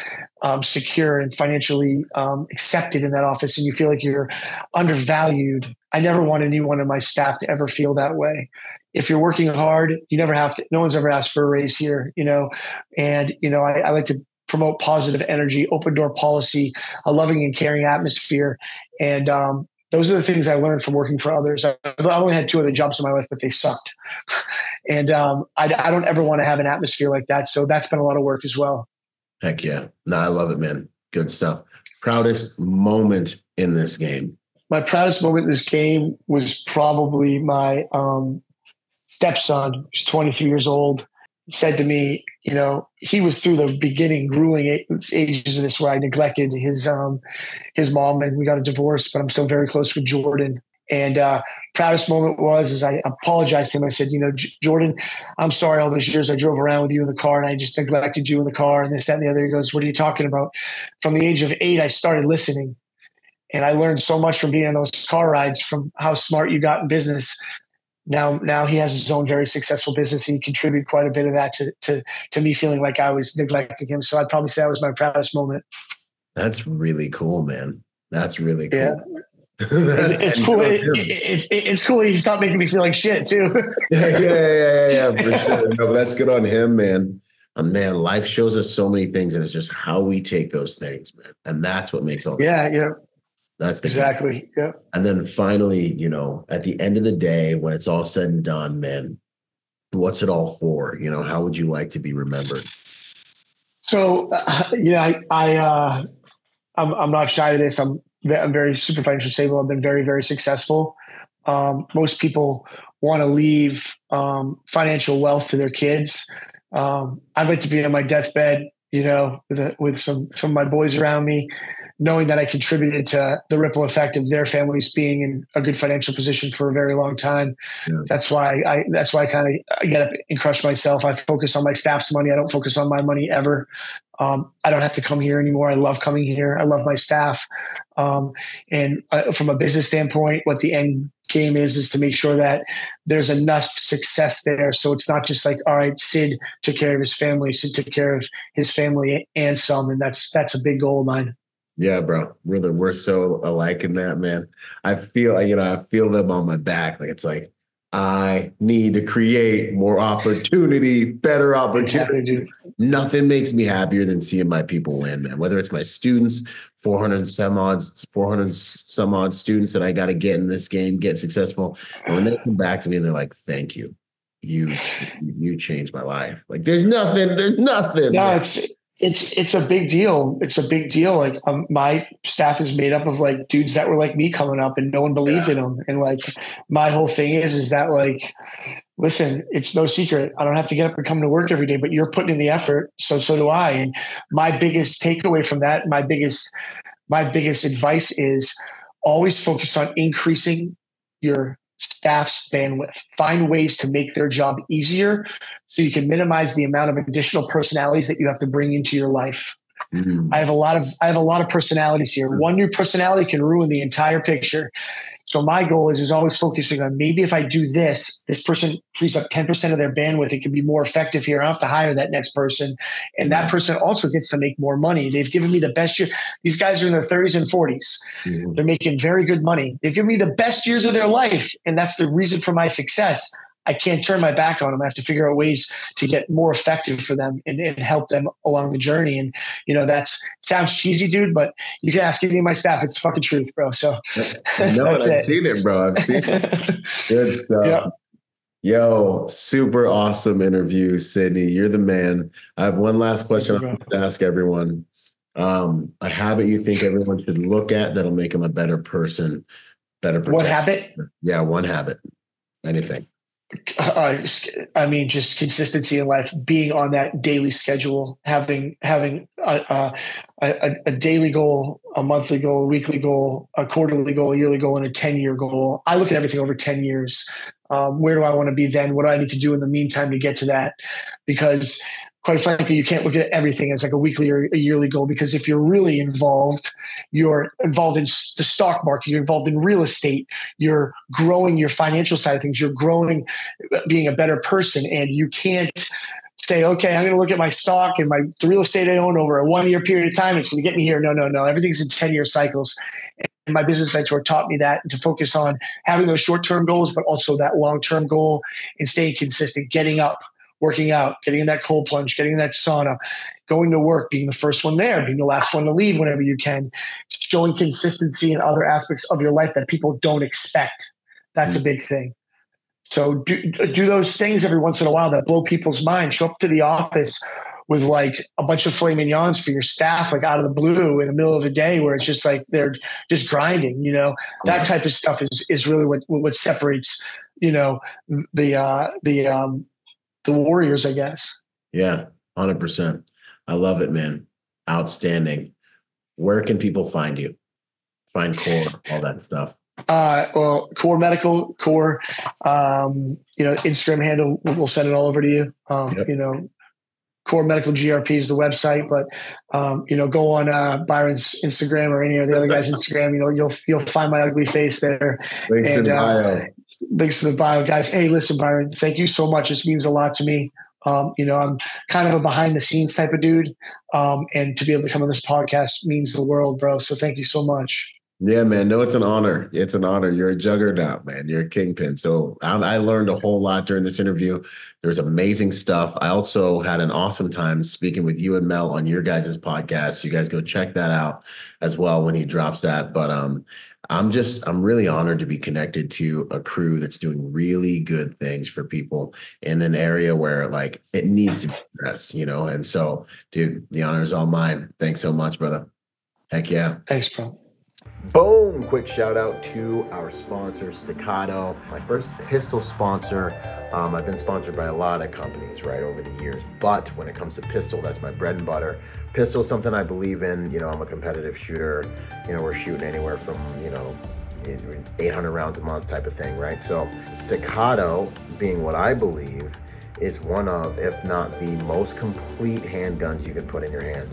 um, secure and financially um, accepted in that office and you feel like you're undervalued. I never want anyone in my staff to ever feel that way. If you're working hard, you never have to, no one's ever asked for a raise here, you know, and, you know, I, I like to promote positive energy, open door policy, a loving and caring atmosphere. And, um, those are the things I learned from working for others. I, have only had two other jobs in my life, but they sucked. and um, I, I, don't ever want to have an atmosphere like that. So that's been a lot of work as well. Heck yeah. No, I love it, man. Good stuff. Proudest moment in this game? My proudest moment in this game was probably my um, stepson, who's 23 years old, said to me, you know, he was through the beginning, grueling ages of this where I neglected his um, his mom and we got a divorce, but I'm still very close with Jordan. And uh, proudest moment was is I apologized to him. I said, you know, J- Jordan, I'm sorry all those years I drove around with you in the car and I just neglected you in the car and this, that, and the other. He goes, what are you talking about? From the age of eight, I started listening. And I learned so much from being on those car rides, from how smart you got in business. Now, now he has his own very successful business. He contributed quite a bit of that to, to, to me feeling like I was neglecting him. So I'd probably say that was my proudest moment. That's really cool, man. That's really cool. Yeah it's cool. It, it, it, it's cool. He stopped making me feel like shit too. yeah, yeah, yeah, yeah, for sure. No, that's good on him, man. Uh, man, life shows us so many things, and it's just how we take those things, man. And that's what makes all. Yeah, yeah. That's exactly. Game. Yeah. And then finally, you know, at the end of the day, when it's all said and done, man, what's it all for? You know, how would you like to be remembered? So, uh, you know, I, I, uh, I'm, I'm not shy of this. I'm I'm very super financially stable. I've been very, very successful. Um, most people want to leave um, financial wealth to their kids. Um, I'd like to be on my deathbed, you know, with, with some some of my boys around me, knowing that I contributed to the ripple effect of their families being in a good financial position for a very long time. Yeah. That's why I that's why I kind of get up and crush myself. I focus on my staff's money. I don't focus on my money ever. Um, I don't have to come here anymore. I love coming here. I love my staff. Um, and uh, from a business standpoint, what the end game is is to make sure that there's enough success there. So it's not just like, all right, Sid took care of his family. Sid took care of his family and some, and that's that's a big goal of mine. Yeah, bro. Really, we're so alike in that, man. I feel, you know, I feel them on my back. Like it's like I need to create more opportunity, better opportunity. Nothing makes me happier than seeing my people win, man. Whether it's my students, 400 some odds, 400 some odd students that I got to get in this game, get successful. And when they come back to me and they're like, thank you. You you changed my life. Like there's nothing, there's nothing. No, it's it's it's a big deal. It's a big deal. Like um, my staff is made up of like dudes that were like me coming up, and no one believed yeah. in them. And like my whole thing is is that like, listen, it's no secret. I don't have to get up and come to work every day, but you're putting in the effort. So so do I. And my biggest takeaway from that, my biggest my biggest advice is always focus on increasing your staff's bandwidth. Find ways to make their job easier so you can minimize the amount of additional personalities that you have to bring into your life. Mm-hmm. I have a lot of I have a lot of personalities here. One new personality can ruin the entire picture. So my goal is is always focusing on maybe if I do this, this person frees up 10% of their bandwidth. It can be more effective here. I don't have to hire that next person. And that person also gets to make more money. They've given me the best year. These guys are in their 30s and 40s. Mm-hmm. They're making very good money. They've given me the best years of their life. And that's the reason for my success. I can't turn my back on them. I have to figure out ways to get more effective for them and, and, help them along the journey. And you know, that's sounds cheesy, dude, but you can ask any of my staff. It's fucking truth, bro. So no, I've it. seen it, bro. I've seen it. Good stuff. Yep. Yo, super awesome interview, Sydney. You're the man. I have one last question I to ask everyone. Um, a habit you think everyone should look at that'll make them a better person, better. What habit? Yeah, one habit. Anything uh, I mean, just consistency in life, being on that daily schedule, having having a, a, a, daily goal, a monthly goal, a weekly goal, a quarterly goal, a yearly goal, and a ten year goal. I look at everything over ten years. Um, where do I want to be then? What do I need to do in the meantime to get to that? Because quite frankly, you can't look at everything as like a weekly or a yearly goal because if you're really involved, you're involved in the stock market, you're involved in real estate, you're growing your financial side of things, you're growing uh, being a better person, and you can't say, okay, I'm going to look at my stock and my the real estate I own over a one year period of time. It's going to get me here. No, no, no. Everything's in 10 year cycles. And my business mentor taught me that to focus on having those short term goals, but also that long term goal and staying consistent, getting up working out, getting in that cold plunge, getting in that sauna, going to work, being the first one there, being the last one to leave whenever you can, showing consistency in other aspects of your life that people don't expect. That's mm-hmm. a big thing. So do, do those things every once in a while that blow people's mind. Show up to the office with like a bunch of filet mignons for your staff, like out of the blue in the middle of the day, where it's just like they're just grinding. You know, that type of stuff is is really what what separates you know the uh, the um, the Warriors, I guess. Yeah, hundred percent. I love it, man. Outstanding. Where can people find you? Find core, all that stuff. Uh, well, core medical, core, um, you know, Instagram handle, we'll send it all over to you. Um, yep. you know, core medical GRP is the website, but, um, you know, go on, uh, Byron's Instagram or any of the other guys' Instagram, you know, you'll, you'll find my ugly face there. Links and, in uh, bio. Links to the bio guys. Hey, listen, Byron, thank you so much. This means a lot to me. Um, you know, I'm kind of a behind the scenes type of dude. Um, and to be able to come on this podcast means the world, bro. So thank you so much. Yeah, man. No, it's an honor. It's an honor. You're a juggernaut, man. You're a kingpin. So I, I learned a whole lot during this interview. There's amazing stuff. I also had an awesome time speaking with you and Mel on your guys' podcast. You guys go check that out as well when he drops that. But um, I'm just I'm really honored to be connected to a crew that's doing really good things for people in an area where like it needs to be addressed, you know. And so, dude, the honor is all mine. Thanks so much, brother. Heck yeah. Thanks, bro. Boom! Quick shout out to our sponsor, Staccato, my first pistol sponsor. Um, I've been sponsored by a lot of companies, right, over the years. But when it comes to pistol, that's my bread and butter. Pistol is something I believe in. You know, I'm a competitive shooter. You know, we're shooting anywhere from, you know, 800 rounds a month type of thing, right? So, Staccato being what I believe is one of, if not the most complete handguns you can put in your hand.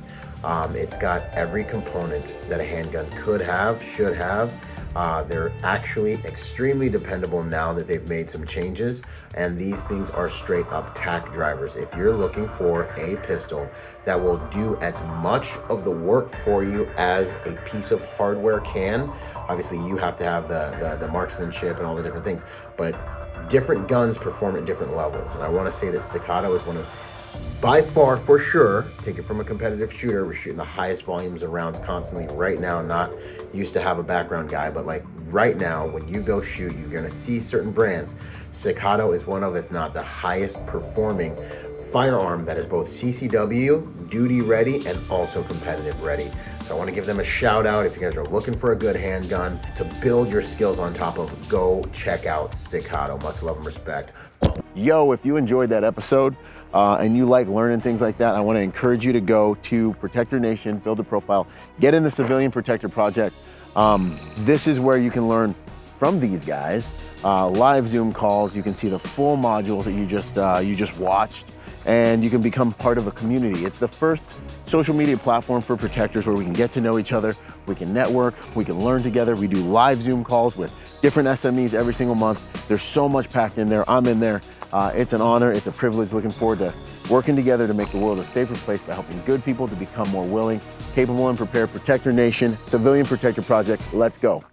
Um, it's got every component that a handgun could have, should have. Uh, they're actually extremely dependable now that they've made some changes, and these things are straight up tack drivers. If you're looking for a pistol that will do as much of the work for you as a piece of hardware can, obviously you have to have the, the, the marksmanship and all the different things, but different guns perform at different levels. And I want to say that Staccato is one of by far, for sure, take it from a competitive shooter. We're shooting the highest volumes of rounds constantly right now. Not used to have a background guy, but like right now, when you go shoot, you're gonna see certain brands. Staccato is one of, if not the highest performing firearm that is both CCW, duty ready, and also competitive ready. So I want to give them a shout out. If you guys are looking for a good handgun to build your skills on top of, go check out Staccato. Much love and respect. Yo, if you enjoyed that episode uh, and you like learning things like that, I want to encourage you to go to Protector Nation, build a profile, get in the Civilian Protector Project. Um, this is where you can learn from these guys. Uh, live Zoom calls. You can see the full modules that you just uh, you just watched and you can become part of a community. It's the first social media platform for protectors where we can get to know each other, we can network, we can learn together. We do live Zoom calls with different SMEs every single month. There's so much packed in there. I'm in there. Uh, it's an honor, it's a privilege. Looking forward to working together to make the world a safer place by helping good people to become more willing, capable, and prepared. Protector Nation, Civilian Protector Project. Let's go.